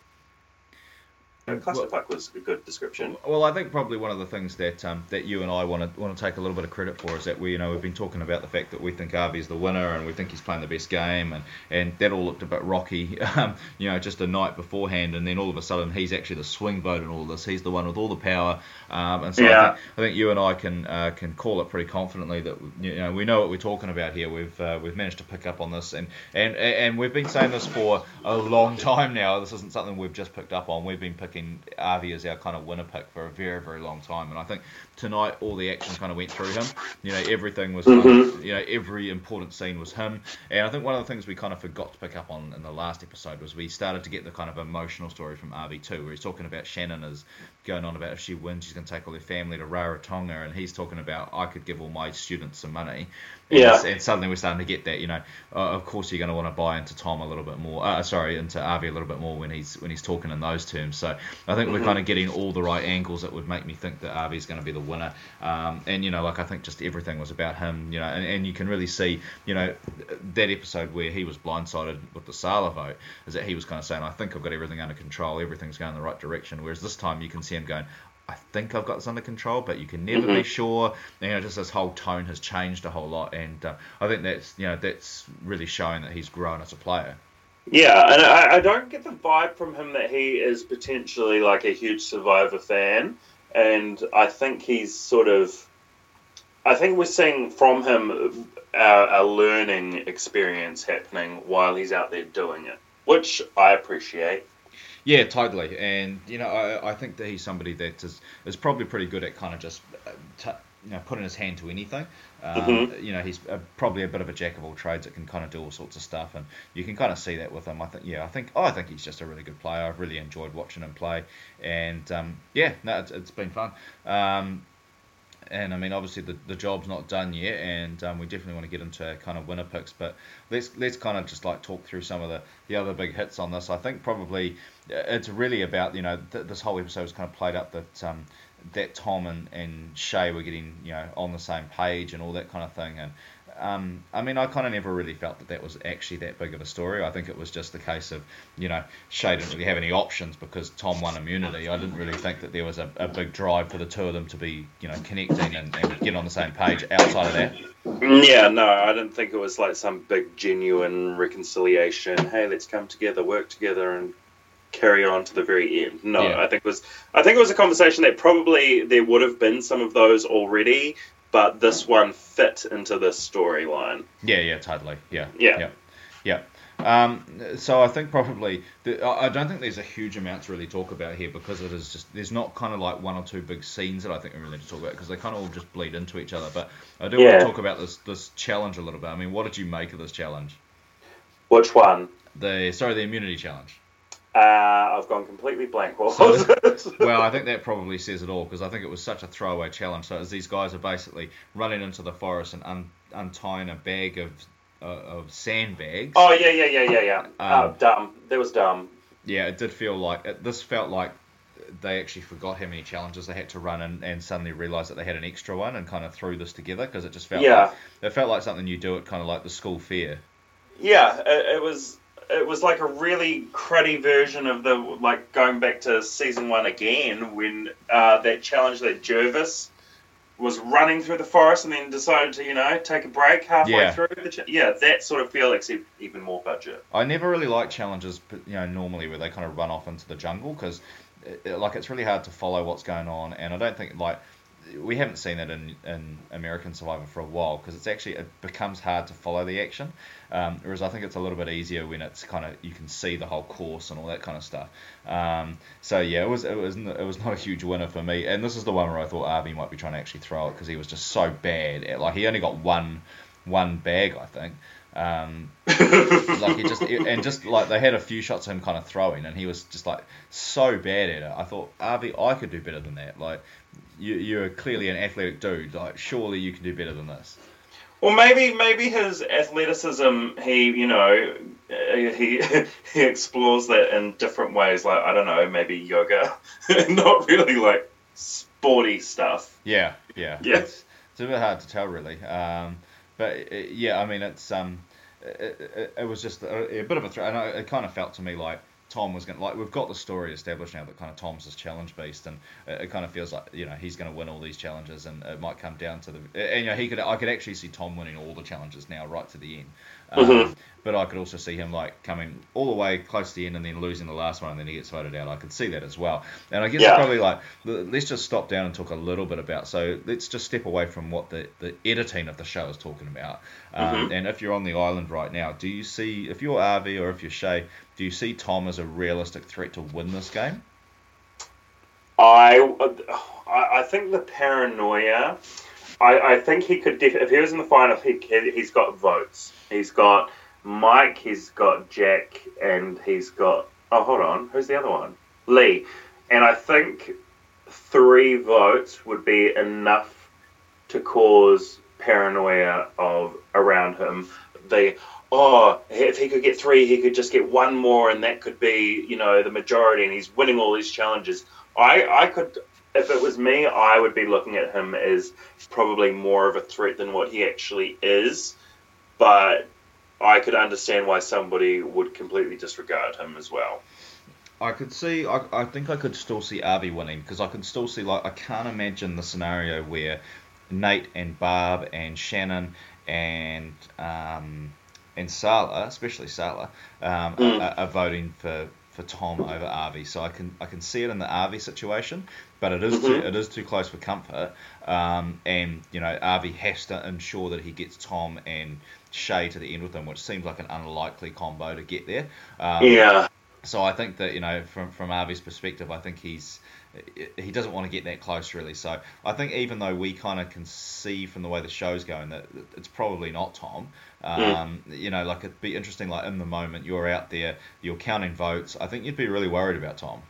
clusterfuck was a good description. Well, I think probably one of the things that um, that you and I want to want to take a little bit of credit for is that we, you know, we've been talking about the fact that we think Avi's the winner and we think he's playing the best game, and, and that all looked a bit rocky, um, you know, just a night beforehand, and then all of a sudden he's actually the swing vote in all this. He's the one with all the power, um, and so Yeah. I, think, I think you and I can uh, can call it pretty confidently that you know we know what we're talking about here. We've uh, we've managed to pick up on this, and, and and we've been saying this for a long time now. This isn't something we've just picked up on. We've been picking Avi as our kind of winner pick for a very very long time, and I think tonight all the action kind of went through him. You know everything was kind of, you know every important scene was him, and I think one of the things we kind of forgot to pick up on in the last episode was we started to get the kind of emotional story from Avi too, where he's talking about Shannon is going on about if she wins, she's going to take all her family to Rarotonga, and he's talking about I could give all my students some money. And, Yeah. and suddenly we're starting to get that, you know, uh, of course you're going to want to buy into Tom a little bit more, uh, sorry, into Avi a little bit more when he's when he's talking in those terms. So I think we're kind of getting all the right angles that would make me think that Avi's going to be the winner. Um, and you know, like I think just everything was about him, you know, and, and you can really see, you know, that episode where he was blindsided with the Sala vote is that he was kind of saying, I think I've got everything under control, everything's going in the right direction. Whereas this time you can see him going, I think I've got this under control, but you can never be sure. You know, just this whole tone has changed a whole lot, and uh, I think that's you know that's really showing that he's grown as a player. Yeah, and I, I don't get the vibe from him that he is potentially like a huge Survivor fan, and I think he's sort of. I think we're seeing from him a, a learning experience happening while he's out there doing it, which I appreciate. Yeah, totally. And you know, I, I think that he's somebody that is is probably pretty good at kind of just uh, t- you know putting his hand to anything. Um, Mhm. You know, he's a, probably a bit of a jack of all trades that can kind of do all sorts of stuff, and you can kind of see that with him. I think, yeah, I think, oh, I think he's just a really good player. I've really enjoyed watching him play, and um, yeah, no, it's, it's been fun. Um, and I mean, obviously the, the job's not done yet, and um, we definitely want to get into kind of winner picks. But let's let's kind of just like talk through some of the, the other big hits on this. I think probably uh, it's really about you know th- this whole episode was kind of played up that um, that Tom and, and Shay were getting you know on the same page and all that kind of thing. And um, I mean, I kind of never really felt that that was actually that big of a story. I think it was just the case of you know Shay didn't really have any options because Tom won immunity. I didn't really think that there was a, a big drive for the two of them to be you know connecting and, and on the same page outside of that. Yeah, no, I didn't think it was like some big genuine reconciliation. Hey, let's come together, work together, and carry on to the very end. No, Yeah. I think it was I think it was a conversation that probably there would have been some of those already, but this one fit into this storyline. Yeah, yeah, totally. Yeah. Yeah. Yeah. yeah. Um, so I think probably the, I don't think there's a huge amount to really talk about here because it is just there's not kind of like one or two big scenes that I think we really need to talk about because they kind of all just bleed into each other. But I do want to talk about this this challenge a little bit. I mean, what did you make of this challenge? Which one? The sorry, the immunity challenge. Uh, I've gone completely blank. What So- Well, I think that probably says it all because I think it was such a throwaway challenge. So as these guys are basically running into the forest and un- untying a bag of uh, of sandbags. oh yeah, yeah, yeah, yeah, yeah. oh, Um, dumb. That was dumb. yeah, it did feel like it, this felt like they actually forgot how many challenges they had to run and, and suddenly realised that they had an extra one and kind of threw this together because it just felt Yeah. like, it felt like something you do at kind of like the school fair. Yeah, it, it was. It was like a really cruddy version of the like going back to season one again when uh, that challenge that Jervis was running through the forest and then decided to you know take a break halfway Yeah. through. The ch- yeah, that sort of feel except even more budget. I never really like challenges, but, you know, normally where they kind of run off into the jungle because, like, it's really hard to follow what's going on, and I don't think like we haven't seen it in, in American Survivor for a while because it's actually it becomes hard to follow the action. Um, whereas I think it's a little bit easier when it's kind of you can see the whole course and all that kind of stuff. Um, so yeah, it was it was it was not a huge winner for me, and this is the one where I thought Avi might be trying to actually throw it because he was just so bad. At, like he only got one one bag, I think. Um, like he just and just like they had a few shots of him kind of throwing, and he was just like so bad at it. I thought, Avi, I could do better than that. Like you, you're clearly an athletic dude. Like surely you can do better than this. Well, maybe maybe his athleticism, he you know, uh, he he explores that in different ways. Like I don't know, maybe yoga, not really like sporty stuff. Yeah, yeah, Yeah. It's, it's a bit hard to tell really. Um, but uh, yeah, I mean it's um, it, it, it was just a, a bit of a throw, and I, it kind of felt to me like Tom was going to like we've got the story established now that kind of Tom's this challenge beast, and it, it kind of feels like you know he's going to win all these challenges, and it might come down to the and you know he could I could actually see Tom winning all the challenges now right to the end. Um, Mhm. But I could also see him like coming all the way close to the end and then losing the last one and then he gets voted out. I could see that as well. And I guess Yeah. probably like let's just stop down and talk a little bit about. So let's just step away from what the, the editing of the show is talking about. Um, Mhm. And if you're on the island right now, do you see if you're Avi or if you're Shay, do you see Tom as a realistic threat to win this game? I, I I think the paranoia. I, I think he could. Def- if he was in the final, he, he's got votes. He's got Mike. He's got Jack, and he's got. Oh, hold on. Who's the other one? Lee. And I think three votes would be enough to cause paranoia of around him. The oh, if he could get three, he could just get one more, and that could be you know the majority, and he's winning all these challenges. I I could. If it was me, I would be looking at him as probably more of a threat than what he actually is. But I could understand why somebody would completely disregard him as well. I could see. I, I think I could still see Avi winning because I can still see like I can't imagine the scenario where Nate and Barb and Shannon and um, and Sala, especially Sala, um, Mm. are, are voting for, for Tom over Avi. So I can I can see it in the Avi situation, but it is too, Mhm. it is too close for comfort. Um, and you know Avi has to ensure that he gets Tom and Shay to the end with him, which seems like an unlikely combo to get there. Um, yeah. so I think that you know, from from Avi's perspective, I think he's he doesn't want to get that close really. So I think even though we kind of can see from the way the show's going that it's probably not Tom. Um, You know, like it'd be interesting. Like in the moment, you're out there, you're counting votes. I think you'd be really worried about Tom.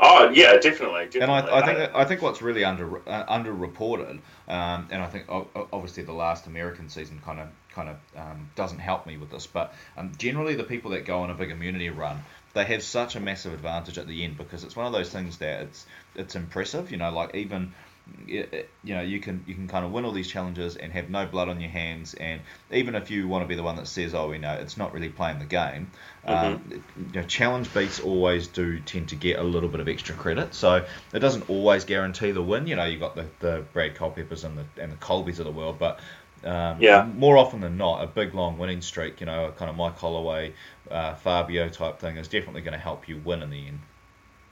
Oh yeah, definitely. definitely. And I, I think I think what's really under uh, underreported, um, and I think obviously the last American season kind of kind of um, doesn't help me with this, but um, generally the people that go on a big immunity run, they have such a massive advantage at the end because it's one of those things that it's it's impressive, you know, like even it- you know you can you can kind of win all these challenges and have no blood on your hands and even if you want to be the one that says oh we know it's not really playing the game um, you know, challenge beats always do tend to get a little bit of extra credit so it doesn't always guarantee the win you know you've got the, the Brad Culpeppers and the and the Colbys of the world but um, Yeah. more often than not a big long winning streak you know a kind of Mike Holloway uh, Fabio type thing is definitely going to help you win in the end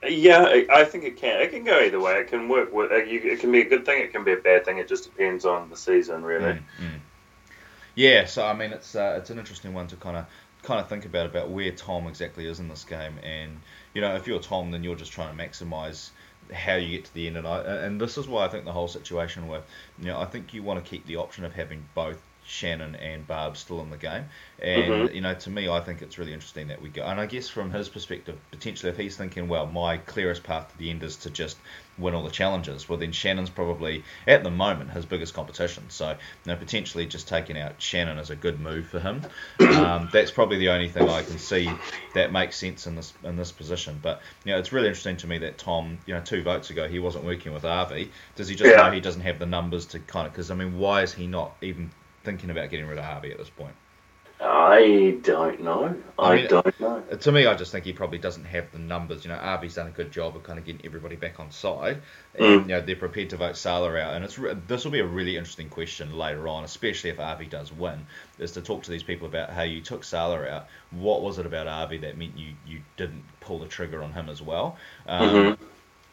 Yeah, I- think it can. It can go either way. It can work. With, uh, it can be a good thing. It can be a bad thing. It just depends on the season, really. Mm, mm. Yeah, so I mean, it's uh, it's an interesting one to kind of kind of think about about where Tom exactly is in this game, and you know, if you're Tom, then you're just trying to maximise how you get to the end, and I and this is why I think the whole situation with you know I think you want to keep the option of having both Shannon and Barb still in the game, and Mhm. you know, to me, I think it's really interesting that we go, and I guess from his perspective, potentially if he's thinking, well, my clearest path to the end is to just win all the challenges, well then Shannon's probably at the moment his biggest competition. So you know, potentially just taking out Shannon is a good move for him. Um, that's probably the only thing I can see that makes sense in this in this position. But you know, it's really interesting to me that Tom, you know, two votes ago he wasn't working with Avi. Does he just Yeah. know he doesn't have the numbers to kind of? Because I mean, why is he not even thinking about getting rid of Avi at this point? I don't know. I, I mean- don't know. To me, I just think he probably doesn't have the numbers. You know, Avi's done a good job of kind of getting everybody back on side, and Mm. you know they're prepared to vote Sala out. And it's this will be a really interesting question later on, especially if Avi does win, is to talk to these people about how you took Sala out. What was it about Avi that meant you you didn't pull the trigger on him as well? Um, Mhm.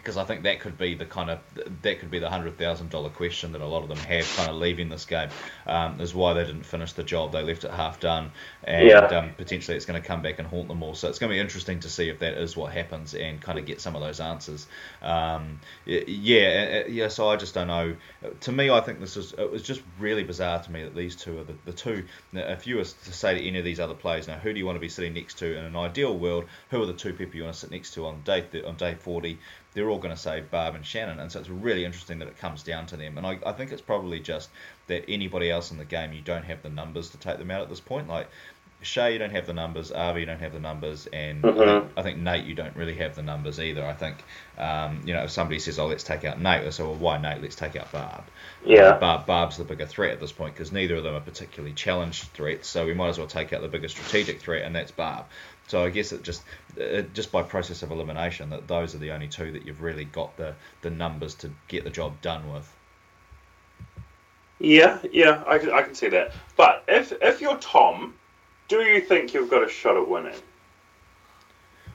Because I think that could be the kind of that could be the hundred thousand dollar question that a lot of them have kind of leaving this game um, is why they didn't finish the job. They left it half done and Yeah. um, potentially it's going to come back and haunt them all. So it's going to be interesting to see if that is what happens and kind of get some of those answers. Um, yeah yeah so I just don't know. To me I think this is it was just really bizarre to me that these two are the, the two if you were to say to any of these other players now who do you want to be sitting next to in an ideal world? Who are the two people you want to sit next to on day th- on day 40 they're all going to say Barb and Shannon, and so it's really interesting that it comes down to them. And I, I think it's probably just that anybody else in the game, you don't have the numbers to take them out at this point. Like Shay, you don't have the numbers. Avi, you don't have the numbers, and I, Mhm. think, I think Nate, you don't really have the numbers either. I think, um, you know, if somebody says, "Oh, let's take out Nate," I say, "Well, why Nate? Let's take out Barb." Yeah. Uh, Barb, Barb's the bigger threat at this point because neither of them are particularly challenged threats, so we might as well take out the bigger strategic threat, and that's Barb. So I guess it just it, just by process of elimination that those are the only two that you've really got the the numbers to get the job done with. Yeah, yeah, I can, I can see that. But if if you're Tom, do you think you've got a shot at winning?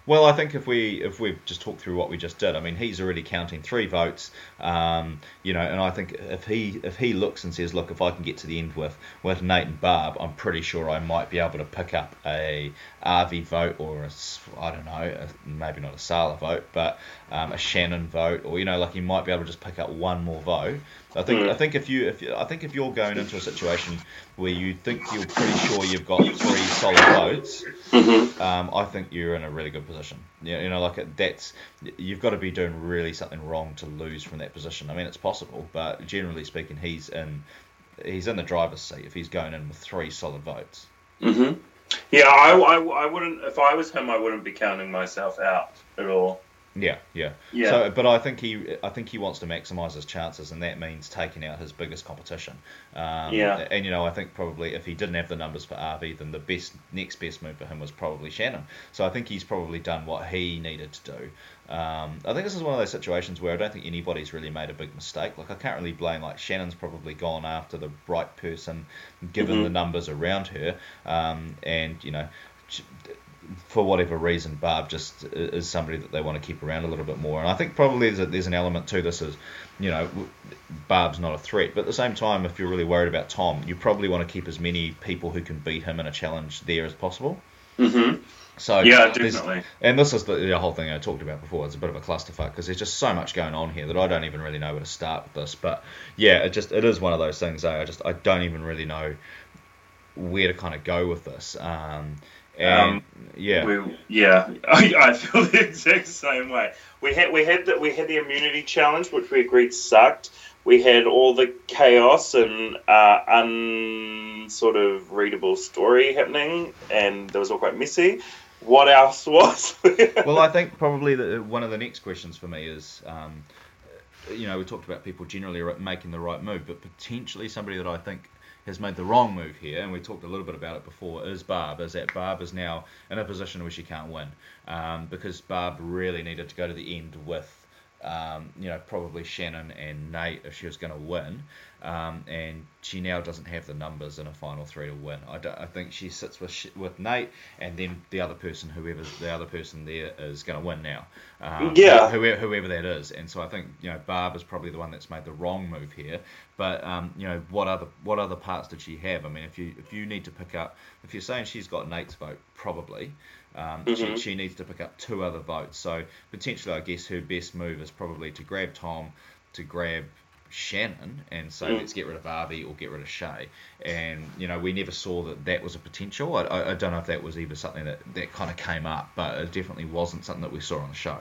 Well, I think if we if we just talk through what we just did, I mean, he's already counting three votes, um, you know, and I think if he if he looks and says, look, if I can get to the end with with Nate and Barb, I'm pretty sure I might be able to pick up a Avi vote or a I don't know, a, maybe not a Sala vote, but um, a Shannon vote, or you know, like he might be able to just pick up one more vote. I think mm. I think if you if you, I think if you're going into a situation where you think you're pretty sure you've got three solid votes, mm-hmm. um, I think you're in a really good position. You, you know, like that's you've got to be doing really something wrong to lose from that position. I mean, it's possible, but generally speaking, he's in he's in the driver's seat if he's going in with three solid votes. Mm-hmm. Yeah, I, I, I wouldn't. If I was him, I wouldn't be counting myself out at all. Yeah, yeah, yeah. So, but I think he, I think he wants to maximise his chances, and that means taking out his biggest competition. Um, yeah. And you know, I think probably if he didn't have the numbers for Avi, then the best next best move for him was probably Shannon. So I think he's probably done what he needed to do. Um, I think this is one of those situations where I don't think anybody's really made a big mistake. Like I can't really blame like Shannon's probably gone after the right person, given mm-hmm. the numbers around her, um, and you know for whatever reason, Barb just is somebody that they want to keep around a little bit more. And I think probably there's, a, there's an element to this as, you know, Barb's not a threat. But at the same time, if you're really worried about Tom, you probably want to keep as many people who can beat him in a challenge there as possible. Mm-hmm. So yeah, definitely. And this is the, the, whole thing I talked about before. It's a bit of a clusterfuck because there's just so much going on here that I don't even really know where to start with this. But yeah, it just it is one of those things. Eh? I just I don't even really know where to kind of go with this. Um, and um, yeah, we, yeah, I, I, feel the exact same way. We had we had the, we had the immunity challenge, which we agreed sucked. We had all the chaos and uh, un sort of readable story happening, and it was all quite messy. What else was? well, I think probably the, one of the next questions for me is. Um, you know, we talked about people generally making the right move, but potentially somebody that I think has made the wrong move here, and we talked a little bit about it before, is Barb. Is that Barb is now in a position where she can't win um, because Barb really needed to go to the end with um, you know, probably Shannon and Nate if she was going to win. Um, and she now doesn't have the numbers in a final three to win. I, I think she sits with with Nate, and then the other person, whoever the other person there is going to win now. Um, yeah. Whoever, whoever that is, and so I think you know Barb is probably the one that's made the wrong move here. But um, you know what other what other parts did she have? I mean, if you if you need to pick up, if you're saying she's got Nate's vote, probably. Um, mm-hmm. she, she needs to pick up two other votes. So potentially, I guess her best move is probably to grab Tom, to grab Shannon, and say mm. let's get rid of Avi or get rid of Shay. And you know, we never saw that that was a potential. I, I, I don't know if that was even something that that kind of came up, but it definitely wasn't something that we saw on the show.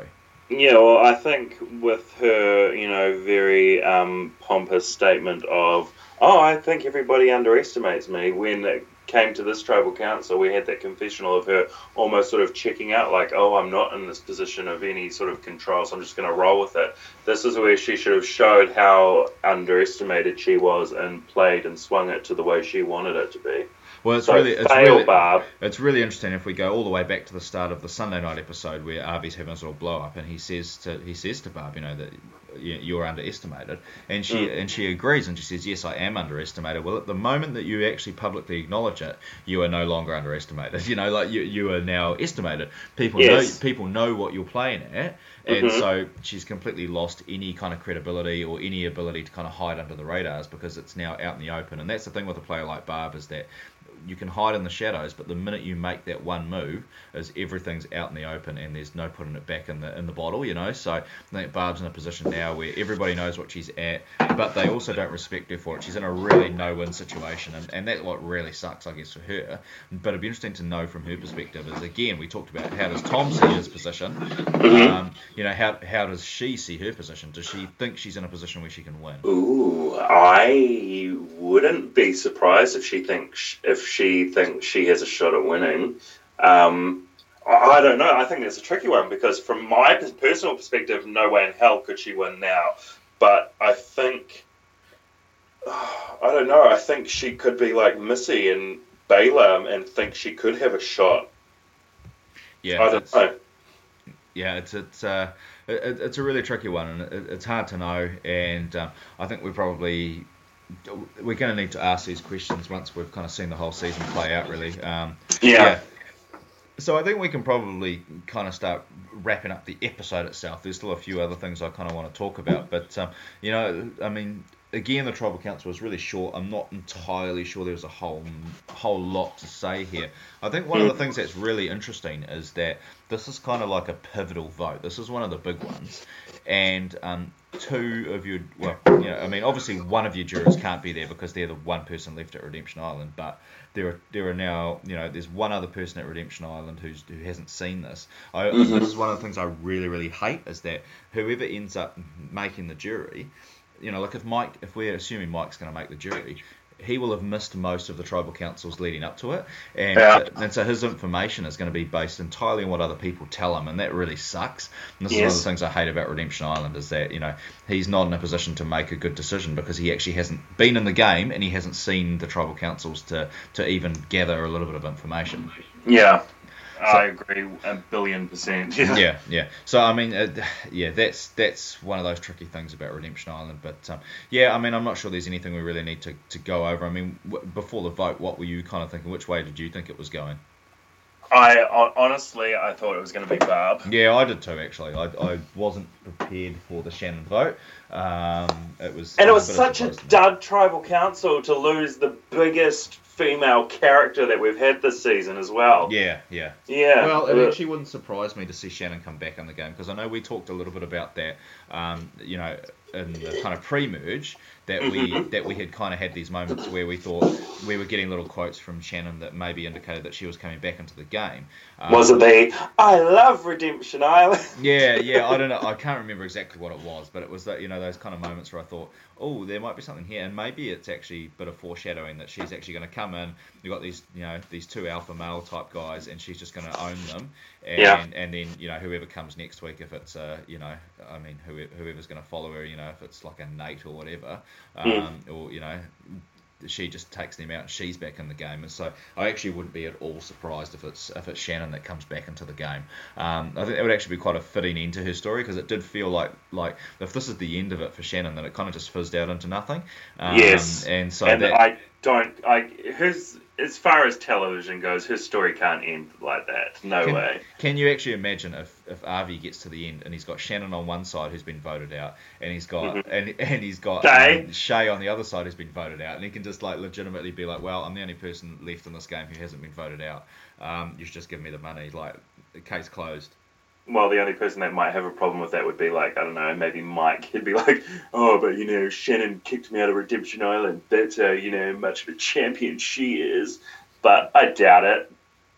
Yeah, well, I think with her, you know, very um, pompous statement of, "Oh, I think everybody underestimates me," when it came to this tribal council, we had that confessional of her almost sort of checking out, like, oh, I'm not in this position of any sort of control, so I'm just going to roll with it. This is where she should have showed how underestimated she was and played and swung it to the way she wanted it to be. Well, it's so really, it's really, Barb. it's really interesting if we go all the way back to the start of the Sunday night episode where Avi's having a sort of blow up, and he says to he says to Barb, you know that you're underestimated, and she mm. and she agrees, and she says, yes, I am underestimated. Well, at the moment that you actually publicly acknowledge it, you are no longer underestimated. You know, like you you are now estimated. People yes. know people know what you're playing at, and mm-hmm. so she's completely lost any kind of credibility or any ability to kind of hide under the radars because it's now out in the open. And that's the thing with a player like Barb is that you can hide in the shadows, but the minute you make that one move, is everything's out in the open and there's no putting it back in the in the bottle, you know. So I think Barb's in a position now where everybody knows what she's at, but they also don't respect her for it. She's in a really no-win situation, and, and that's what really sucks, I guess, for her. But it'd be interesting to know from her perspective. Is again, we talked about how does Tom see his position? Mm-hmm. Um, you know, how how does she see her position? Does she think she's in a position where she can win? Ooh, I wouldn't be surprised if she thinks if she thinks she has a shot at winning. Um, I don't know. I think that's a tricky one because, from my personal perspective, no way in hell could she win now. But I think, I don't know. I think she could be like Missy and Baylor and think she could have a shot. Yeah, I don't know. yeah, it's it's uh, it, it's a really tricky one, and it, it's hard to know. And um, I think we probably we're going to need to ask these questions once we've kind of seen the whole season play out, really. Um, Yeah. So I think we can probably kind of start wrapping up the episode itself. There's still a few other things I kind of want to talk about, but um, you know, I mean, again, the tribal council was really short. I'm not entirely sure there's a whole whole lot to say here. I think one of the things that's really interesting is that this is kind of like a pivotal vote. This is one of the big ones, and um, two of your well, you know, I mean, obviously one of your jurors can't be there because they're the one person left at Redemption Island, but there are there are now you know there's one other person at Redemption Island who's who hasn't seen this. I, mm-hmm. This is one of the things I really really hate is that whoever ends up making the jury, you know, like if Mike, if we're assuming Mike's going to make the jury. He will have missed most of the tribal councils leading up to it, and Yeah. so, and so his information is going to be based entirely on what other people tell him, and that really sucks. And this is one of the things I hate about Redemption Island is that you know he's not in a position to make a good decision because he actually hasn't been in the game and he hasn't seen the tribal councils to to even gather a little bit of information. Yeah. I agree a billion percent. Yeah. yeah, yeah. So I mean, uh, yeah, that's that's one of those tricky things about Redemption Island. But um, yeah, I mean, I'm not sure there's anything we really need to, to go over. I mean, w- before the vote, what were you kind of thinking? Which way did you think it was going? I honestly, I thought it was going to be Barb. Yeah, I did too. Actually, I, I wasn't prepared for the Shannon vote. Um, it was And it was bit such a surprise to me. dud tribal council to lose the biggest female character that we've had this season as well. Yeah, yeah. Yeah. Well, it actually wouldn't surprise me to see Shannon come back in the game because I know we talked a little bit about that, um, you know, in the kind of pre-merge that we Mm-hmm. that we had kind of had these moments where we thought we were getting little quotes from Shannon that maybe indicated that she was coming back into the game. Um, was it the I love Redemption Island? yeah, yeah, I don't know. I can't remember exactly what it was, but it was that you know those kind of moments where I thought, oh, there might be something here, and maybe it's actually a bit of foreshadowing that she's actually going to come in. You've got these, you know, these two alpha male type guys, and she's just going to own them, and Yeah. and then you know whoever comes next week, if it's uh, you know, I mean whoever, whoever's going to follow her, you know, if it's like a Nate or whatever, um, or you know. She just takes them out, and she's back in the game, and so I actually wouldn't be at all surprised if it's if it's Shannon that comes back into the game. Um, I think it would actually be quite a fitting end to her story because it did feel like like if this is the end of it for Shannon, then it kind of just fizzed out into nothing. Um, Yes. and so and that, I don't. I his as far as television goes, his story can't end like that. No Can, way. can you actually imagine if, if Avi gets to the end and he's got Shannon on one side who's been voted out, and he's got and, and he's got Shay. um, Shay on the other side who's been voted out, and he can just like legitimately be like, well, I'm the only person left in this game who hasn't been voted out. Um, you should just give me the money. Like, the case closed. Well, the only person that might have a problem with that would be like I don't know, maybe Mike. He'd be like, "Oh, but you know, Shannon kicked me out of Redemption Island. That's how you know much of a champion she is." But I doubt it.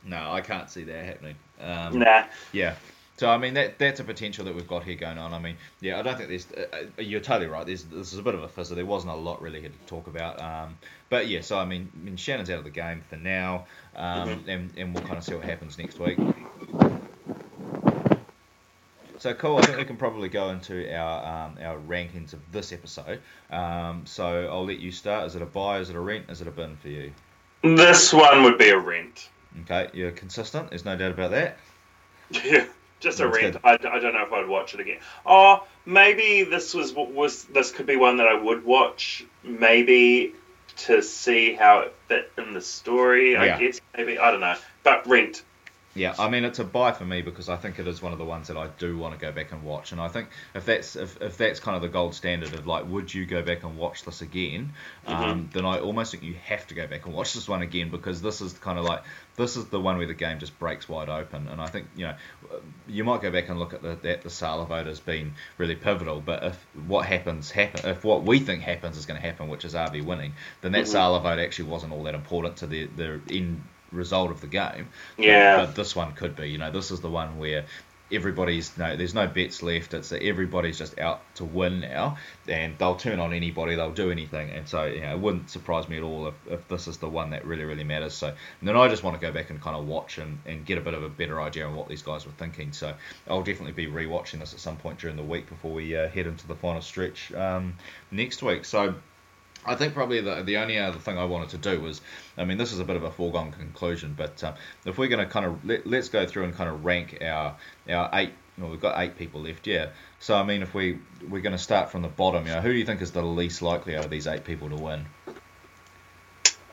No, I can't see that happening. Um, Nah. Yeah. So I mean that that's a potential that we've got here going on. I mean, yeah, I don't think there's. Uh, uh, you're totally right. There's this is a bit of a fizzer. There wasn't a lot really here to talk about. Um, but yeah, so I mean, I mean Shannon's out of the game for now, um, and and we'll kind of see what happens next week. So cool. I think we can probably go into our um, our rankings of this episode. Um, so I'll let you start. Is it a buy? Is it a rent? Is it a bin for you? This one would be a rent. Okay, you're consistent. There's no doubt about that. Yeah, just a rent. I, I don't know if I'd watch it again. Oh, maybe this was what was this could be one that I would watch. Maybe to see how it fit in the story. Yeah. I guess maybe I don't know. But rent. Yeah, I mean it's a buy for me because I think it is one of the ones that I do want to go back and watch, and I think if that's if, if that's kind of the gold standard of like, would you go back and watch this again? Um, then I almost think you have to go back and watch this one again because this is kind of like this is the one where the game just breaks wide open, and I think you know you might go back and look at the that the Sala vote has been really pivotal, but if what happens happen if what we think happens is going to happen, which is Avi winning, then that Sala vote actually wasn't all that important to the the end result of the game. Yeah. But, this one could be. You know, this is the one where everybody's no, there's no bets left. It's that everybody's just out to win now, and they'll turn on anybody. They'll do anything, and so you know, it wouldn't surprise me at all if, if this is the one that really really matters. So then I just want to go back and kind of watch and, and get a bit of a better idea on what these guys were thinking. So I'll definitely be rewatching this at some point during the week before we uh, head into the final stretch um, next week. So. I think probably the the only other thing I wanted to do was, I mean, this is a bit of a foregone conclusion, but um, if we're going to kind of let, let's go through and kind of rank our our eight. Well, we've got eight people left, yeah. So I mean, if we we're going to start from the bottom, you know, who do you think is the least likely out of these eight people to win?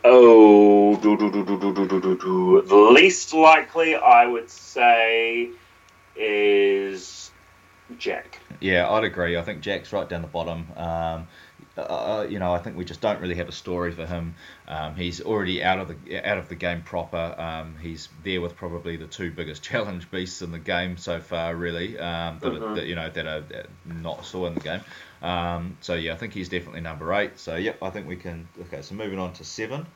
Oh, do, do, do, do, do, do, do, do, do. the least likely, I would say, is Jack. Yeah, I'd agree. I think Jack's right down the bottom. Um, uh, uh, you know, I think we just don't really have a story for him. Um, he's already out of the out of the game proper. Um, he's there with probably the two biggest challenge beasts in the game so far, really. Um, that, Mhm. that, you know that are that not saw in the game. Um, so yeah, I think he's definitely number eight. So yep, I think we can. Okay, so moving on to seven.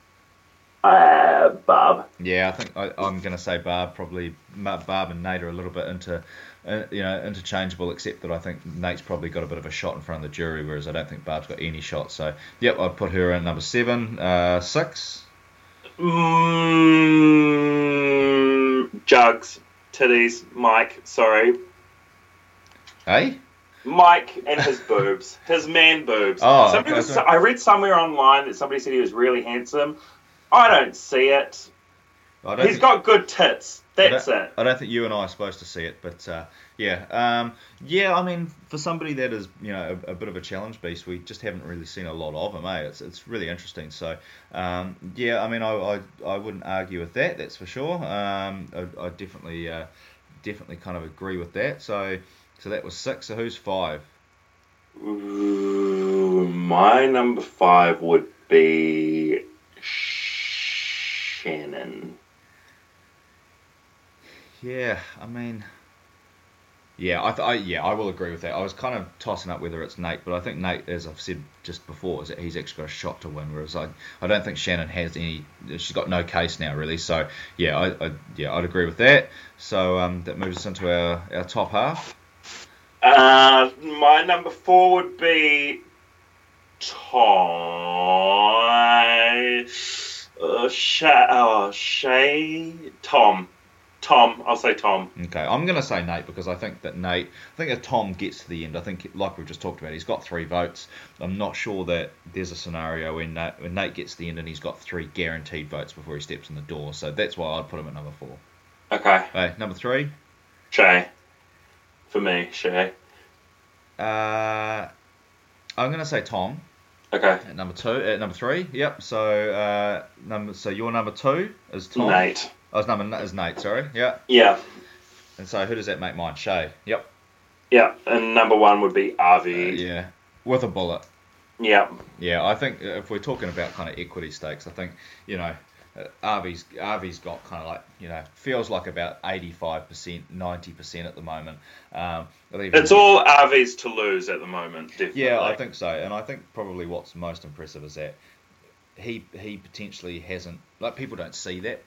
Uh, Bob. Yeah, I think I, I'm going to say Barb probably. Barb and Nate are a little bit into, uh, you know, interchangeable. Except that I think Nate's probably got a bit of a shot in front of the jury, whereas I don't think Barb's got any shot. So, yep, I'd put her in number seven. Uh, six. Mm, jugs, titties, Mike. Sorry, Hey. Mike and his boobs, his man boobs. Oh, Somebody okay, was, I read somewhere online that somebody said he was really handsome. I don't see it. I don't He's think, got good tits. I That's don't, it. I don't think you and I are supposed to see it, but uh, yeah, um, yeah. I mean, for somebody that is, you know, a, a bit of a challenge beast, we just haven't really seen a lot of him. Eh? It's it's really interesting. So, um, yeah, I mean, I, I I wouldn't argue with that. That's for sure. Um, I, I definitely uh, definitely kind of agree with that. So, so that was six. So who's five? Ooh, my number five would be Shannon. Yeah, I mean, yeah, I, th- I yeah, I will agree with that. I was kind of tossing up whether it's Nate, but I think Nate, as I've said just before, is that he's actually got a shot to win. Whereas I, I don't think Shannon has any. She's got no case now really. So yeah, I, I yeah, I'd agree with that. So um, that moves us into our, our top half. Uh, my number four would be Tom. Uh, oh, Shay. Tom. Tom. I'll say Tom. Okay, I'm going to say Nate because I think that Nate, I think if Tom gets to the end, I think like we've just talked about, he's got three votes. I'm not sure that there's a scenario when Nate, when Nate gets to the end and he's got three guaranteed votes before he steps in the door. So that's why I'd put him at number four. Okay. Hey, number three. Shay. For me, Shay. Uh, I'm going to say Tom Okay. at number two. At number three, yep. So uh, number so your number two is Tom. Nate. Oh, his number is Nate. Sorry, yeah. Yeah. And so who does that make mine? Shay. Yep. Yeah. And number one would be Uh, yeah. With a bullet. yeah. Yeah, I think if we're talking about kind of equity stakes, I think you know, Avi's Avi's Avi's got kind of like you know feels like about eighty five percent, ninety percent at the moment. Um, It's all Avi's to lose at the moment, definitely. Yeah, I think so, and I think probably what's most impressive is that he he potentially hasn't like people don't see that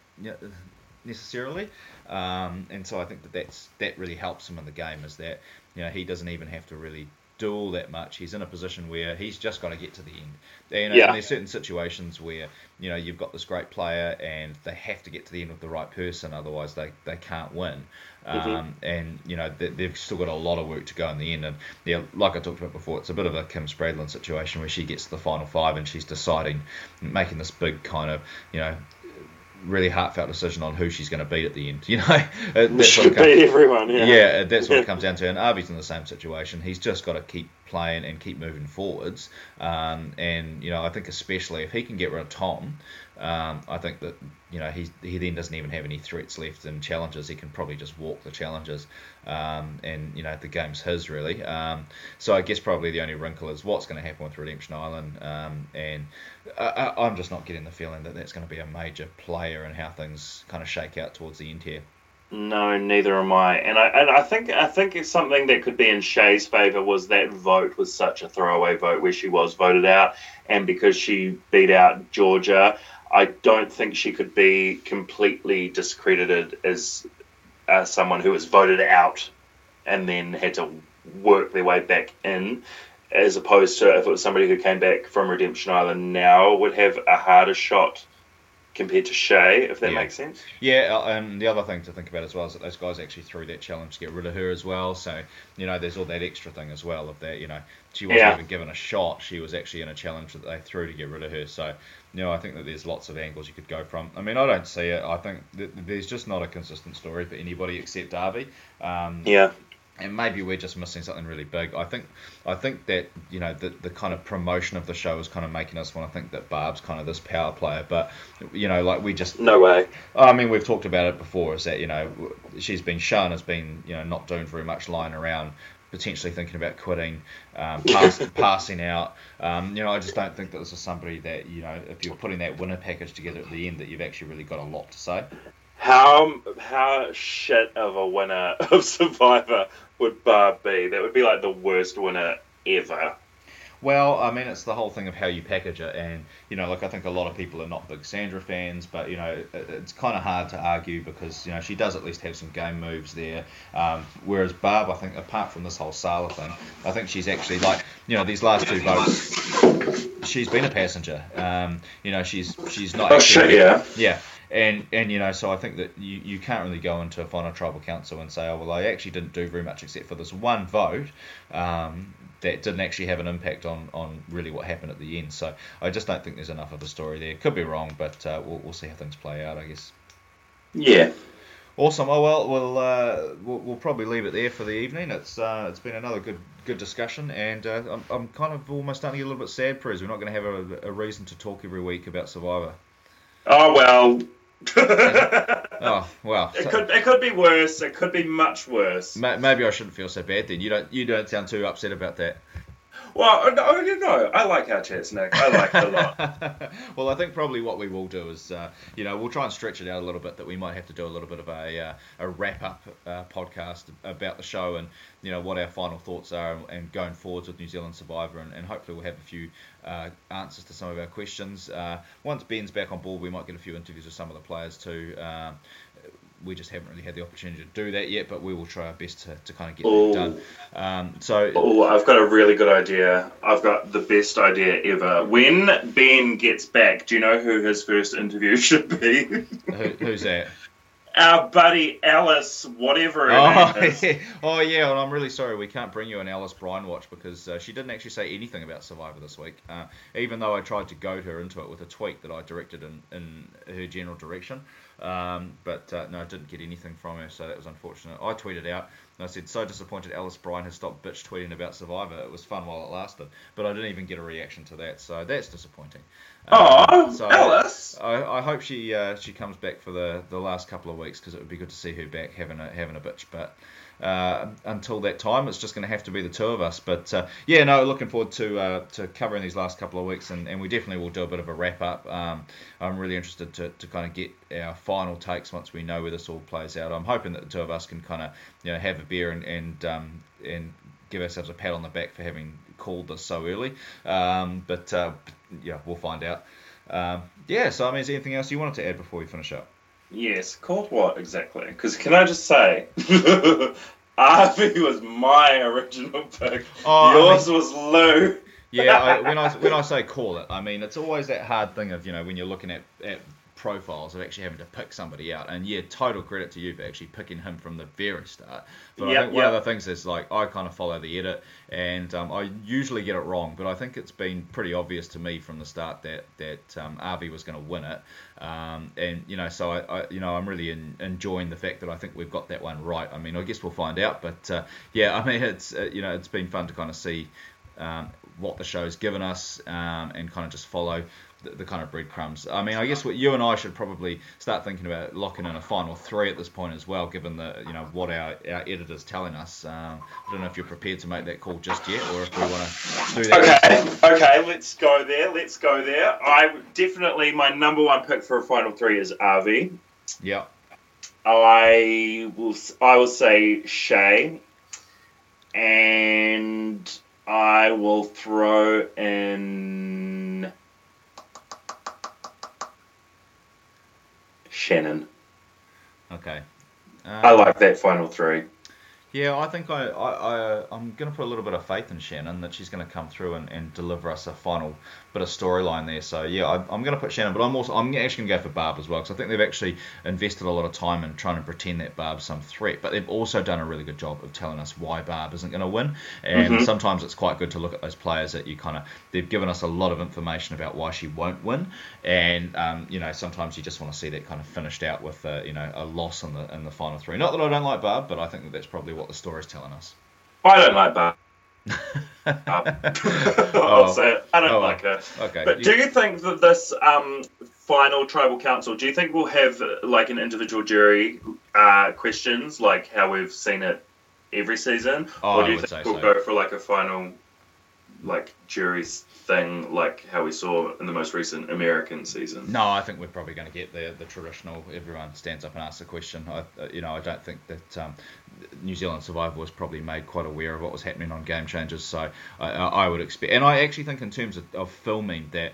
necessarily, um, and so I think that that's that really helps him in the game is that you know he doesn't even have to really do all that much. He's in a position where he's just got to get to the end. Know, Yeah. and there's certain situations where you know you've got this great player and they have to get to the end with the right person, otherwise they, they can't win. Um, and you know they, they've still got a lot of work to go in the end. And yeah, like I talked about before, it's a bit of a Kim Spradlin situation where she gets to the final five and she's deciding, making this big kind of you know really heartfelt decision on who she's going to beat at the end. You know, That's what it Should comes- beat everyone, yeah. yeah, that's what Yeah. it comes down to. And Avi's in the same situation. He's just got to keep playing and keep moving forwards. Um, and you know, I think especially if he can get rid of Tom, um, I think that you know he he then doesn't even have any threats left in challenges. He can probably just walk the challenges. Um, and you know the game's his really. Um, so I guess probably the only wrinkle is what's going to happen with Redemption Island. Um, and I, I'm just not getting the feeling that that's going to be a major player in how things kind of shake out towards the end here. No, neither am I. And I and I think I think it's something that could be in Shay's favour was that vote was such a throwaway vote where she was voted out, and because she beat out Georgia, I don't think she could be completely discredited as uh, someone who was voted out and then had to work their way back in. As opposed to if it was somebody who came back from Redemption Island now would have a harder shot compared to Shay, if that Yeah. makes sense. Yeah, uh, and the other thing to think about as well is that those guys actually threw that challenge to get rid of her as well. So you know, there's all that extra thing as well of that. You know, she wasn't Yeah. even given a shot. She was actually in a challenge that they threw to get rid of her. So, you know, I think that there's lots of angles you could go from. I mean, I don't see it. I think there's just not a consistent story for anybody except Darby. Um, Yeah. and maybe we're just missing something really big. I think I think that you know the the kind of promotion of the show is kind of making us want to think that Barb's kind of this power player, but you know like we just No way. I mean we've talked about it before is that you know she's been shown as being you know not doing very much lying around. Potentially thinking about quitting, um, pass, passing out. Um, you know, I just don't think that this is somebody that you know, if you're putting that winner package together at the end, that you've actually really got a lot to say. How how shit of a winner of Survivor would Barb be? That would be like the worst winner ever. Well, I mean, it's the whole thing of how you package it, and you know, like I think a lot of people are not big Sandra fans, but you know, it, it's kind of hard to argue because you know she does at least have some game moves there. Um, whereas Barb, I think, apart from this whole Sala thing, I think she's actually like you know these last two votes, she's been a passenger. Um, you know, she's she's not. Oh actually- shit, yeah. yeah, and and you know, so I think that you, you can't really go into a final tribal council and say, oh well, I actually didn't do very much except for this one vote um, that didn't actually have an impact on, on really what happened at the end. So I just don't think there's enough of a story there. Could be wrong, but uh, we'll we'll see how things play out, I guess. Yeah. Awesome. Oh well, we'll, uh, we'll we'll probably leave it there for the evening. It's uh, it's been another good good discussion, and uh, I'm, I'm kind of almost starting to get a little bit sad, Perez. We're not going to have a, a reason to talk every week about Survivor. Oh well. Oh well. It could it could be worse. It could be much worse. Maybe I shouldn't feel so bad then. You don't you don't sound too upset about that. Well, no, you know, I like our chats, Nick. I like it a lot. well, I think probably what we will do is, uh, you know, we'll try and stretch it out a little bit. That we might have to do a little bit of a uh, a wrap up uh, podcast about the show and you know what our final thoughts are and, and going forwards with New Zealand Survivor, and, and hopefully we'll have a few uh, answers to some of our questions. Uh, once Ben's back on board, we might get a few interviews with some of the players too. Um, we just haven't really had the opportunity to do that yet, but we will try our best to, to kind of get Ooh. that done. Um, so Oh, I've got a really good idea. I've got the best idea ever. When Ben gets back, do you know who his first interview should be? who, who's that? Our buddy Alice, whatever her Oh name is. yeah. oh yeah, and I'm really sorry we can't bring you an Alice Bryan watch because uh, she didn't actually say anything about Survivor this week. Uh, even though I tried to goad her into it with a tweet that I directed in, in her general direction, um, but uh, no, I didn't get anything from her, so that was unfortunate. I tweeted out and I said, "So disappointed Alice Bryan has stopped bitch tweeting about Survivor. It was fun while it lasted, but I didn't even get a reaction to that, so that's disappointing." Oh, Um, so- Alice. I, I hope she uh, she comes back for the, the last couple of weeks because it would be good to see her back having a having a bitch. But uh, until that time, it's just going to have to be the two of us. But uh, yeah, no, looking forward to uh, to covering these last couple of weeks, and, and we definitely will do a bit of a wrap up. Um, I'm really interested to, to kind of get our final takes once we know where this all plays out. I'm hoping that the two of us can kind of you know have a beer and and um, and give ourselves a pat on the back for having called this so early. Um, but uh, yeah, we'll find out. Um, yeah, so I mean, is there anything else you wanted to add before we finish up? Yes, called what exactly? Because can I just say, Avi was my original pick. Oh, I Yours was Lou. Yeah, I, when I when I say call it, I mean it's always that hard thing of you know when you're looking at, at profiles of actually having to pick somebody out. And yeah, total credit to you for actually picking him from the very start. But I think one yep. of the things is like I kind of follow the edit, and um, I usually get it wrong, but I think it's been pretty obvious to me from the start that that um, Avi was going to win it. Um, and you know, so I, I you know I'm really in, enjoying the fact that I think we've got that one right. I mean, I guess we'll find out, but uh, yeah, I mean it's uh, you know it's been fun to kind of see um, what the show's given us um, and kind of just follow the, the kind of breadcrumbs. I mean, I guess what you and I should probably start thinking about locking in a final three at this point as well, given the you know what our, our editor's telling us. Um, I don't know if you're prepared to make that call just yet, or if we want to do that. Okay, okay, let's go there. Let's go there. I definitely my number one pick for a final three is Avi. Yeah. I will I will say Shay, and I will throw in Shannon. Okay. I Um, like that final three. Yeah, I think I, I, I I'm going to put a little bit of faith in Shannon that she's going to come through and, and deliver us a final bit of storyline there. So yeah, I, I'm going to put Shannon, but I'm also I'm actually going to go for Barb as well because I think they've actually invested a lot of time in trying to pretend that Barb's some threat, but they've also done a really good job of telling us why Barb isn't going to win. And mm-hmm. sometimes it's quite good to look at those players that you kind of they've given us a lot of information about why she won't win, and um, you know sometimes you just want to see that kind of finished out with uh, you know a loss in the in the final three. Not that I don't like Barb, but I think that that's probably what the story's telling us. I don't like Barb. I'll oh. say it. I don't oh, like her. Okay. But do you think that this um, final tribal council, do you think we'll have like an individual jury uh, questions, like how we've seen it every season, oh, or do you think we'll so. go for like a final like juries thing like how we saw in the most recent American season? No, I think we're probably going to get the the traditional. Everyone stands up and asks a question. I, you know, I don't think that um, New Zealand Survivor was probably made quite aware of what was happening on Game Changers. So I, I would expect, and I actually think in terms of, of filming that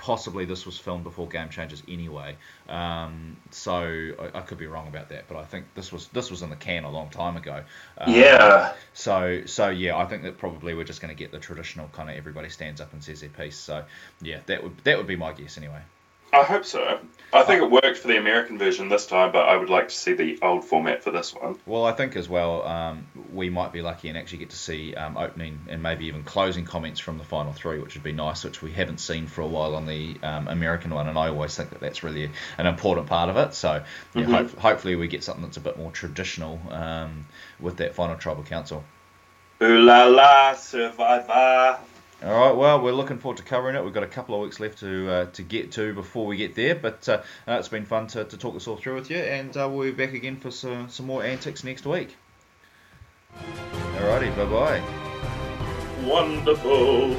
possibly this was filmed before Game Changers anyway. Um, so I, I, could be wrong about that, but I think this was this was in the can a long time ago. Um, yeah. So so yeah, I think that probably we're just going to get the traditional kind of everybody stands up and says their piece. So yeah, that would that would be my guess anyway. I hope so. I think it worked for the American version this time, but I would like to see the old format for this one. Well, I think as well, um, we might be lucky and actually get to see um, opening and maybe even closing comments from the final three, which would be nice, which we haven't seen for a while on the um, American one. And I always think that that's really an important part of it. So yeah, mm-hmm. hope, hopefully we get something that's a bit more traditional um, with that final tribal council. Ooh la la, survivor. All right, well, we're looking forward to covering it. We've got a couple of weeks left to uh, to get to before we get there, but uh, uh, it's been fun to, to talk this all through with you, and uh, we'll be back again for some, some more antics next week. Alrighty, bye bye. Wonderful.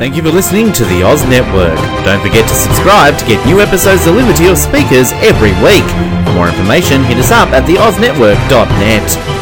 Thank you for listening to the Oz Network. Don't forget to subscribe to get new episodes delivered to your speakers every week. For more information, hit us up at theoznetwork.net.